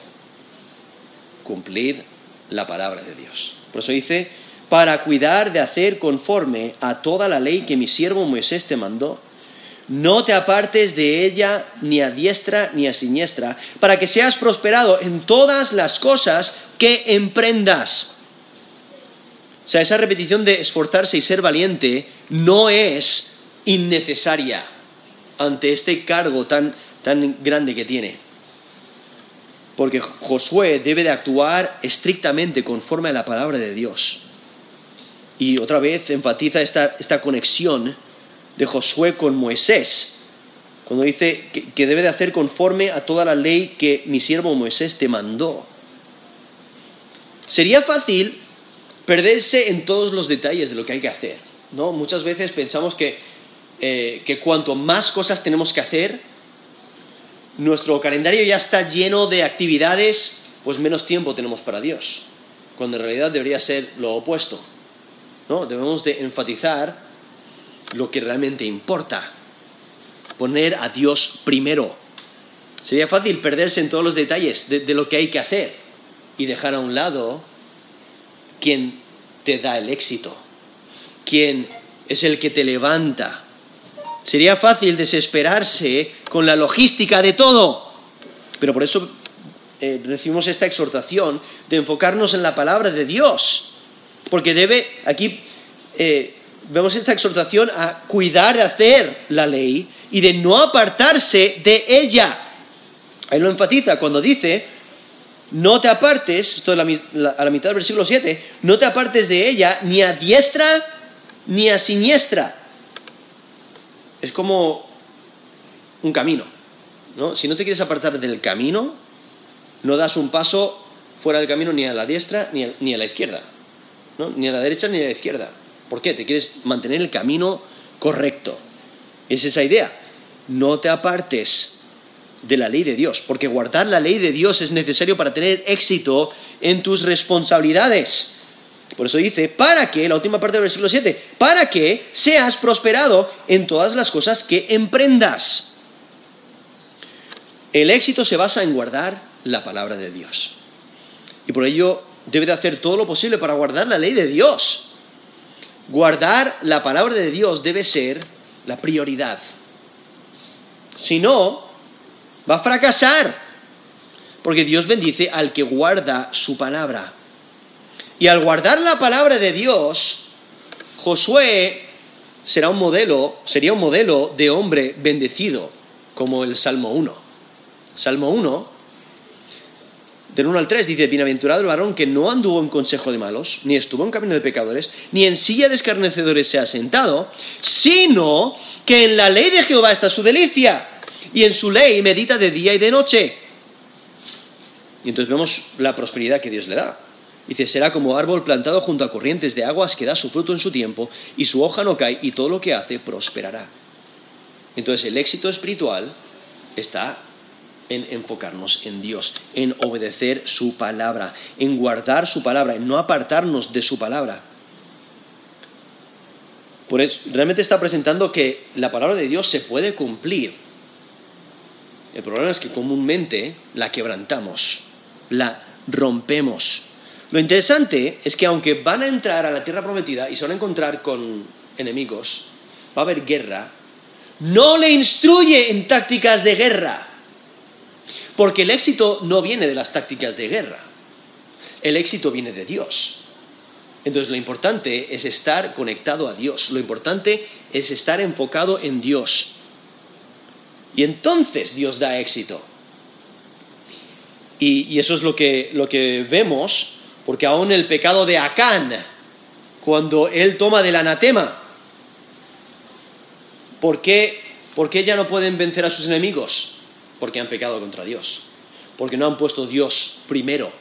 Cumplir la palabra de Dios. Por eso dice, para cuidar de hacer conforme a toda la ley que mi siervo Moisés te mandó. No te apartes de ella ni a diestra ni a siniestra, para que seas prosperado en todas las cosas que emprendas. O sea, esa repetición de esforzarse y ser valiente no es innecesaria ante este cargo tan, tan grande que tiene porque Josué debe de actuar estrictamente conforme a la palabra de Dios. Y otra vez enfatiza esta, conexión de Josué con Moisés, cuando dice que, que, debe de hacer conforme a toda la ley que mi siervo Moisés te mandó. Sería fácil perderse en todos los detalles de lo que hay que hacer, ¿no? Muchas veces pensamos que, eh, que cuanto más cosas tenemos que hacer, nuestro calendario ya está lleno de actividades, pues menos tiempo tenemos para Dios, cuando en realidad debería ser lo opuesto. ¿no? Debemos de enfatizar lo que realmente importa, poner a Dios primero. Sería fácil perderse en todos los detalles de, de lo que hay que hacer y dejar a un lado quien te da el éxito, quien es el que te levanta, Sería fácil desesperarse con la logística de todo, pero por eso eh, recibimos esta exhortación de enfocarnos en la palabra de Dios, porque debe, aquí eh, vemos esta exhortación a cuidar de hacer la ley y de no apartarse de ella. Ahí lo enfatiza cuando dice, no te apartes, esto es a la mitad del versículo 7, no te apartes de ella ni a diestra ni a siniestra es como un camino. ¿no? Si no te quieres apartar del camino, no das un paso fuera del camino ni a la diestra ni a, la izquierda. ¿no? Ni a la derecha ni a la izquierda. ¿Por qué? Te quieres mantener el camino correcto. Es esa idea. No te apartes de la ley de Dios, porque guardar la ley de Dios es necesario para tener éxito en tus responsabilidades. Por eso dice, para que, la última parte del versículo 7, para que seas prosperado en todas las cosas que emprendas. El éxito se basa en guardar la palabra de Dios. Y por ello debe de hacer todo lo posible para guardar la ley de Dios. Guardar la palabra de Dios debe ser la prioridad. Si no, va a fracasar. Porque Dios bendice al que guarda su palabra. Y al guardar la palabra de Dios, Josué será un modelo, sería un modelo de hombre bendecido, como el Salmo 1. Salmo 1 del 1 al 3 dice, bienaventurado el varón que no anduvo en consejo de malos, ni estuvo en camino de pecadores, ni en silla de escarnecedores se ha sentado, sino que en la ley de Jehová está su delicia, y en su ley medita de día y de noche. Y entonces vemos la prosperidad que Dios le da. Dice, será como árbol plantado junto a corrientes de aguas que da su fruto en su tiempo, y su hoja no cae, y todo lo que hace prosperará. Entonces el éxito espiritual está en enfocarnos en Dios, en obedecer su palabra, en guardar su palabra, en no apartarnos de su palabra. Por eso, realmente está presentando que la palabra de Dios se puede cumplir. El problema es que comúnmente la quebrantamos, la rompemos. Lo interesante es que aunque van a entrar a la tierra prometida y se van a encontrar con enemigos, va a haber guerra, no le instruye en tácticas de guerra. Porque el éxito no viene de las tácticas de guerra. El éxito viene de Dios. Entonces lo importante es estar conectado a Dios. Lo importante es estar enfocado en Dios. Y entonces Dios da éxito. Y, eso es lo que, lo que vemos, porque aún el pecado de Acán, cuando él toma del anatema, ¿por qué, ¿por qué ya no pueden vencer a sus enemigos? porque han pecado contra Dios, porque no han puesto Dios primero.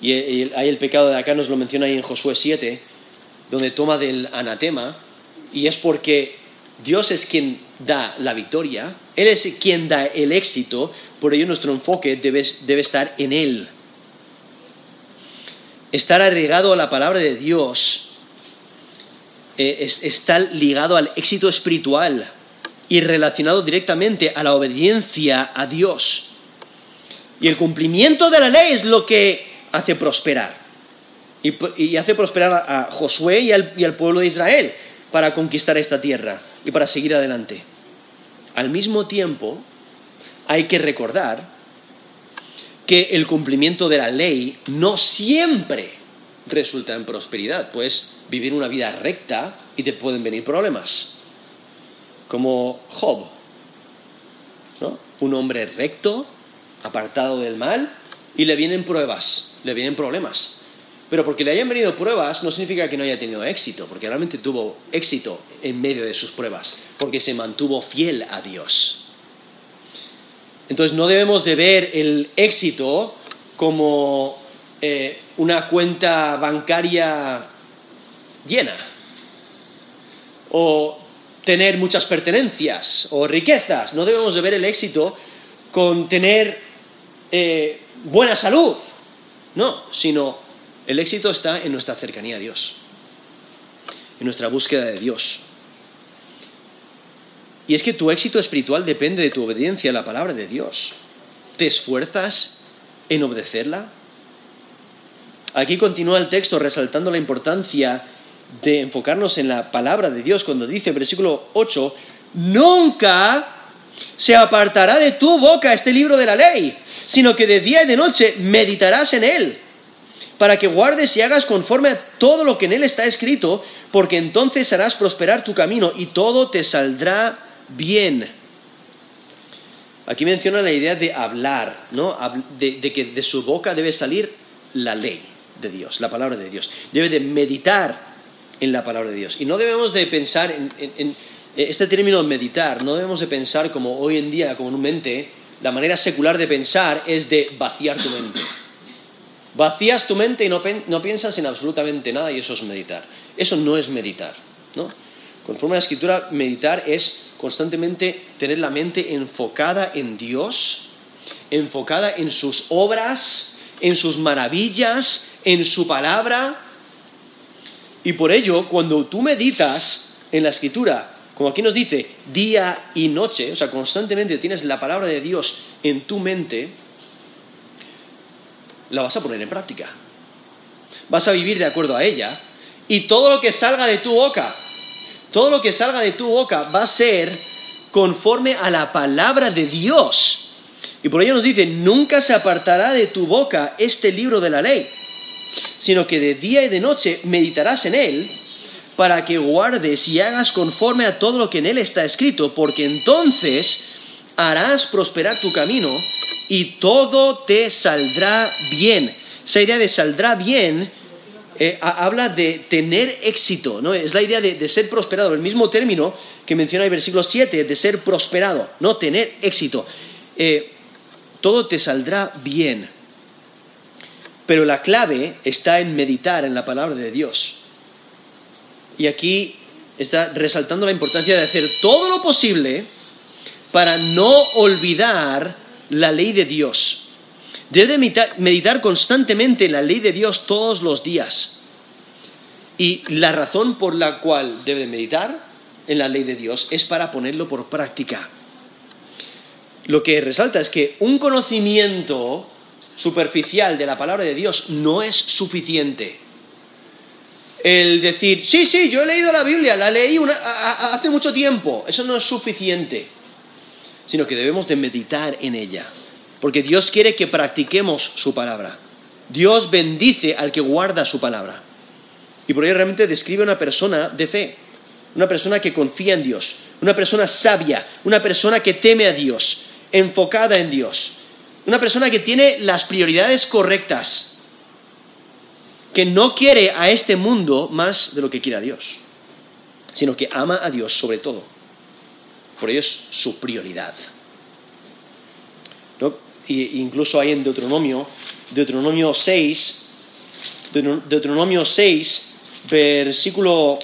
Y hay el pecado de acá, nos lo menciona ahí en Josué 7, donde toma del anatema, y es porque Dios es quien da la victoria, Él es quien da el éxito, por ello nuestro enfoque debe, estar en Él. Estar arraigado a la palabra de Dios eh, está ligado al éxito espiritual y relacionado directamente a la obediencia a Dios. Y el cumplimiento de la ley es lo que hace prosperar. Y, hace prosperar a, Josué y al, y al pueblo de Israel para conquistar esta tierra y para seguir adelante. Al mismo tiempo, hay que recordar que el cumplimiento de la ley no siempre resulta en prosperidad. Puedes vivir una vida recta y te pueden venir problemas como Job, ¿no? un hombre recto, apartado del mal, y le vienen pruebas, le vienen problemas. Pero porque le hayan venido pruebas no significa que no haya tenido éxito, porque realmente tuvo éxito en medio de sus pruebas, porque se mantuvo fiel a Dios. Entonces no debemos de ver el éxito como eh, una cuenta bancaria llena o tener muchas pertenencias o riquezas, no debemos de ver el éxito con tener eh, buena salud, no, sino el éxito está en nuestra cercanía a Dios, en nuestra búsqueda de Dios. Y es que tu éxito espiritual depende de tu obediencia a la palabra de Dios. ¿Te esfuerzas en obedecerla? Aquí continúa el texto resaltando la importancia de enfocarnos en la palabra de Dios cuando dice, versículo 8, nunca se apartará de tu boca este libro de la ley, sino que de día y de noche meditarás en él, para que guardes y hagas conforme a todo lo que en él está escrito, porque entonces harás prosperar tu camino y todo te saldrá bien. Aquí menciona la idea de hablar, ¿no? De, de que de su boca debe salir la ley de Dios, la palabra de Dios. Debe de meditar en la palabra de Dios. Y no debemos de pensar en, este término meditar, no debemos de pensar como hoy en día comúnmente, la manera secular de pensar es de vaciar tu mente. Vacías tu mente y no, no piensas en absolutamente nada y eso es meditar. Eso no es meditar, ¿no? Conforme a la escritura, meditar es constantemente tener la mente enfocada en Dios, enfocada en sus obras, en sus maravillas, en su palabra, y por ello, cuando tú meditas en la escritura, como aquí nos dice, día y noche, o sea, constantemente tienes la palabra de Dios en tu mente, la vas a poner en práctica. Vas a vivir de acuerdo a ella y todo lo que salga de tu boca, todo lo que salga de tu boca va a ser conforme a la palabra de Dios. Y por ello nos dice, nunca se apartará de tu boca este libro de la ley sino que de día y de noche meditarás en él, para que guardes y hagas conforme a todo lo que en él está escrito, porque entonces harás prosperar tu camino y todo te saldrá bien. Esa idea de saldrá bien eh, habla de tener éxito, ¿no? Es la idea de, ser prosperado, el mismo término que menciona el versículo 7, de ser prosperado, ¿no? Tener éxito. Eh, todo te saldrá bien. Pero la clave está en meditar en la palabra de Dios. Y aquí está resaltando la importancia de hacer todo lo posible para no olvidar la ley de Dios. Debe meditar constantemente en la ley de Dios todos los días. Y la razón por la cual debe meditar en la ley de Dios es para ponerlo por práctica. Lo que resalta es que un conocimiento superficial de la palabra de Dios no es suficiente. El decir, sí, sí, yo he leído la Biblia, la leí hace mucho tiempo, eso no es suficiente sino que debemos de meditar en ella. Porque Dios quiere que practiquemos su palabra. Dios bendice al que guarda su palabra. Y por ello realmente describe una persona de fe, una persona que confía en Dios, una persona sabia, una persona que teme a Dios, enfocada en Dios, una persona que tiene las prioridades correctas, que no quiere a este mundo más de lo que quiere a Dios, sino que ama a Dios sobre todo. Por ello es su prioridad. Incluso hay en Deuteronomio, Deuteronomio 6, Deuteronomio 6, versículo,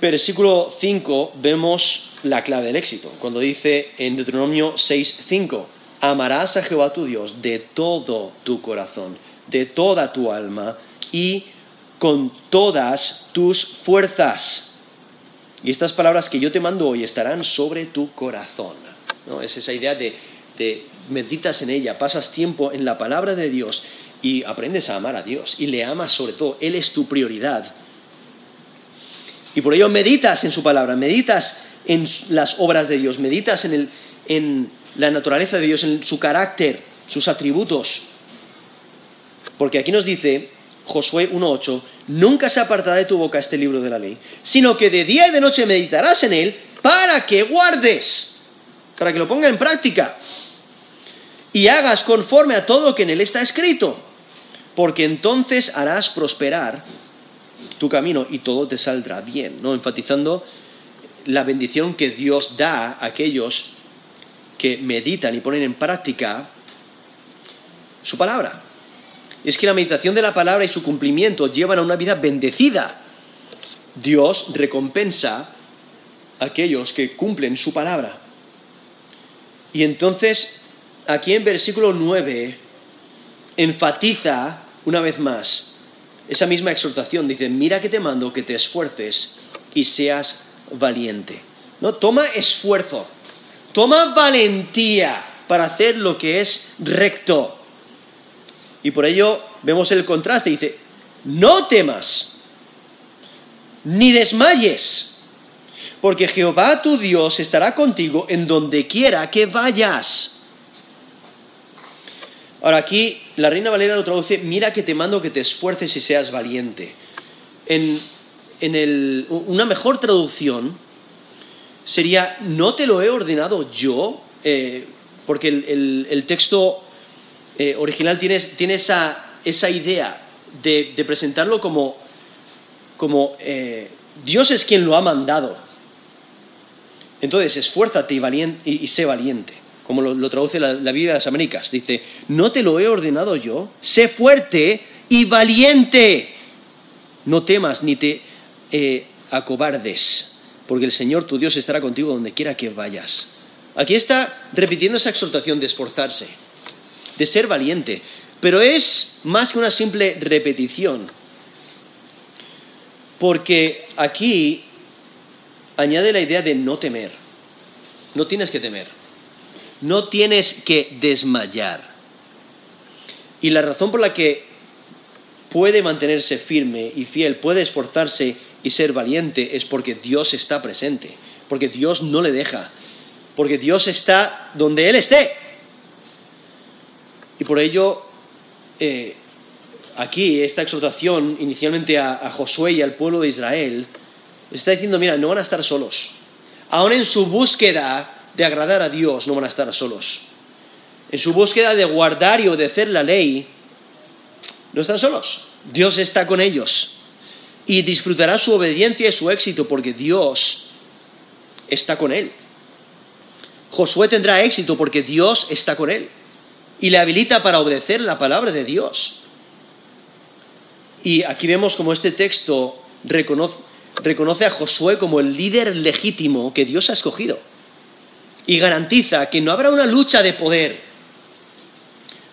versículo 5, vemos la clave del éxito. Cuando dice en Deuteronomio 6, 5, amarás a Jehová tu Dios de todo tu corazón, de toda tu alma y con todas tus fuerzas y estas palabras que yo te mando hoy estarán sobre tu corazón. ¿no? Es esa idea de, meditas en ella, pasas tiempo en la palabra de Dios y aprendes a amar a Dios y le amas sobre todo. Él es tu prioridad. Y por ello meditas en su palabra, meditas en las obras de Dios, meditas en, en la naturaleza de Dios, en su carácter, sus atributos. Porque aquí nos dice Josué 1.8, nunca se apartará de tu boca este libro de la ley, sino que de día y de noche meditarás en él para que guardes, para que lo ponga en práctica y hagas conforme a todo lo que en él está escrito, porque entonces harás prosperar tu camino y todo te saldrá bien, ¿no? Enfatizando la bendición que Dios da a aquellos que meditan y ponen en práctica su palabra es que la meditación de la palabra y su cumplimiento llevan a una vida bendecida. Dios recompensa a aquellos que cumplen su palabra. Y entonces, aquí en versículo 9, enfatiza una vez más esa misma exhortación. Dice, mira que te mando que te esfuerces y seas valiente. No, toma esfuerzo, toma valentía para hacer lo que es recto y por ello vemos el contraste. Dice, no temas, ni desmayes, porque Jehová tu Dios estará contigo en donde quiera que vayas. Ahora aquí la Reina Valera lo traduce, mira que te mando que te esfuerces y seas valiente. En, una mejor traducción sería, no te lo he ordenado yo, eh, porque el texto eh, original tiene, esa, idea de, presentarlo como, eh, Dios es quien lo ha mandado. Entonces, esfuérzate y, sé valiente, como lo, traduce la, Biblia de las Américas. Dice, no te lo he ordenado yo, sé fuerte y valiente. No temas ni te eh, acobardes, porque el Señor tu Dios estará contigo donde quiera que vayas. Aquí está repitiendo esa exhortación de esforzarse de ser valiente, pero es más que una simple repetición, porque aquí añade la idea de no temer. No tienes que temer, no tienes que desmayar. Y la razón por la que puede mantenerse firme y fiel, puede esforzarse y ser valiente es porque Dios está presente, porque Dios no le deja, porque Dios está donde Él esté. Y por ello, eh, aquí, esta exhortación inicialmente a, Josué y al pueblo de Israel, está diciendo, mira, no van a estar solos. Aún en su búsqueda de agradar a Dios, no van a estar solos. en su búsqueda de guardar y obedecer la ley, no están solos. Dios está con ellos y disfrutará su obediencia y su éxito porque Dios está con él. Josué tendrá éxito porque Dios está con él y le habilita para obedecer la palabra de Dios. Y aquí vemos como este texto reconoce, a Josué como el líder legítimo que Dios ha escogido y garantiza que no habrá una lucha de poder.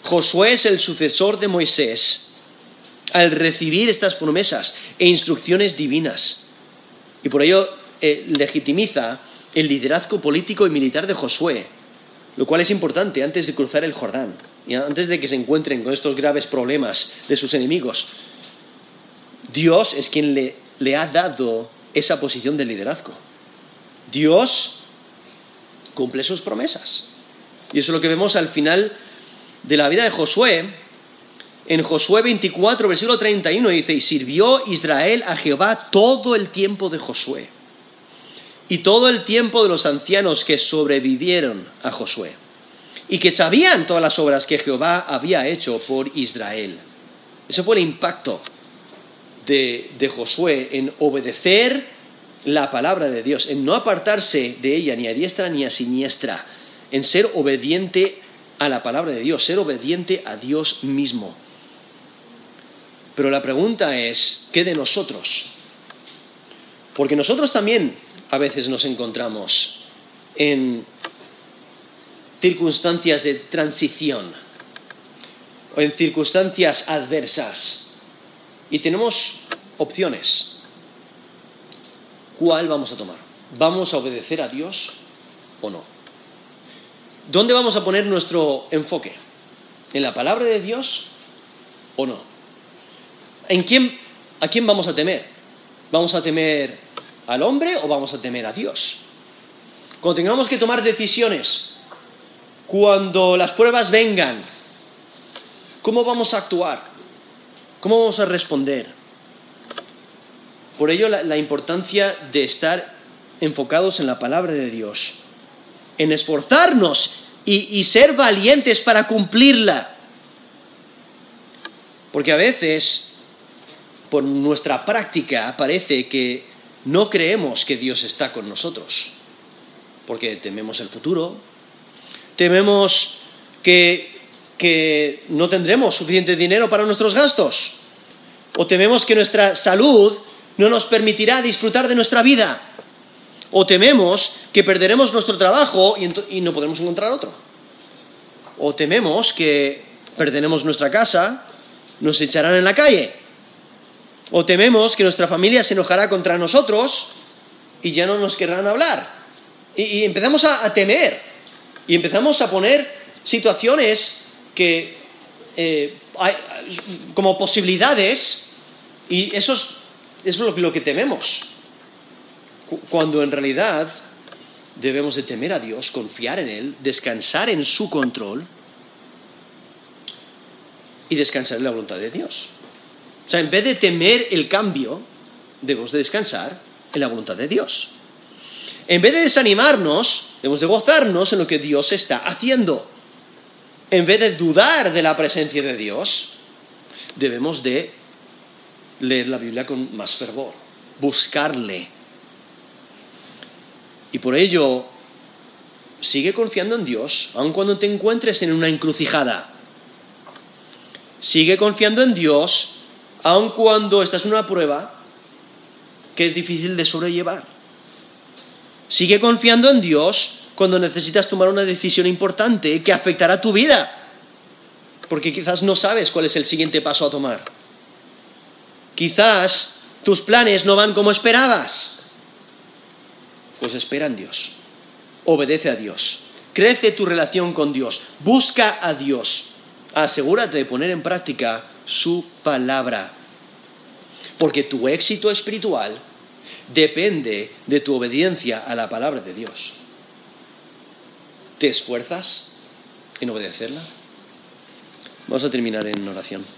Josué es el sucesor de Moisés al recibir estas promesas e instrucciones divinas. Y por ello eh, legitimiza el liderazgo político y militar de Josué, lo cual es importante antes de cruzar el Jordán y antes de que se encuentren con estos graves problemas de sus enemigos. Dios es quien le, le ha dado esa posición de liderazgo. Dios cumple sus promesas. Y eso es lo que vemos al final de la vida de Josué. En Josué 24, versículo 31 dice, y sirvió Israel a Jehová todo el tiempo de Josué y todo el tiempo de los ancianos que sobrevivieron a Josué y que sabían todas las obras que Jehová había hecho por Israel. Ese fue el impacto de, Josué en obedecer la palabra de Dios, en no apartarse de ella ni a diestra ni a siniestra, en ser obediente a la palabra de Dios, ser obediente a Dios mismo. Pero la pregunta es, ¿qué de nosotros? Porque nosotros también a veces nos encontramos en circunstancias de transición o en circunstancias adversas y tenemos opciones. ¿Cuál vamos a tomar? ¿Vamos a obedecer a Dios o no? ¿Dónde vamos a poner nuestro enfoque? ¿En la palabra de Dios o no? ¿En quién, ¿A quién vamos a temer? ¿Vamos a temer al hombre o vamos a temer a Dios? Cuando tengamos que tomar decisiones, cuando las pruebas vengan, ¿cómo vamos a actuar? ¿Cómo vamos a responder? Por ello la, importancia de estar enfocados en la palabra de Dios, en esforzarnos y, ser valientes para cumplirla. Porque a veces, por nuestra práctica, parece que no creemos que Dios está con nosotros. Porque tememos el futuro, tememos que no tendremos suficiente dinero para nuestros gastos. O tememos que nuestra salud no nos permitirá disfrutar de nuestra vida. O tememos que perderemos nuestro trabajo y, no podremos encontrar otro. O tememos que perderemos nuestra casa, nos echarán en la calle. O tememos que nuestra familia se enojará contra nosotros y ya no nos querrán hablar. Y, empezamos a temer. Y empezamos a poner situaciones que eh, hay, como posibilidades y eso es, lo, que tememos. Cuando en realidad debemos de temer a Dios, confiar en Él, descansar en su control y descansar en la voluntad de Dios. O sea, en vez de temer el cambio, debemos de descansar en la voluntad de Dios. En vez de desanimarnos, debemos de gozarnos en lo que Dios está haciendo en vez de dudar de la presencia de Dios, debemos de leer la Biblia con más fervor, buscarle. Y por ello, sigue confiando en Dios, aun cuando te encuentres en una encrucijada. Sigue confiando en Dios, aun cuando estás en una prueba que es difícil de sobrellevar. Sigue confiando en Dios, cuando necesitas tomar una decisión importante que afectará tu vida, porque quizás no sabes cuál es el siguiente paso a tomar. Quizás tus planes no van como esperabas. Pues espera en Dios, obedece a Dios, crece tu relación con Dios, busca a Dios, asegúrate de poner en práctica su palabra, porque tu éxito espiritual depende de tu obediencia a la palabra de Dios. ¿Te esfuerzas en obedecerla? Vamos a terminar en oración.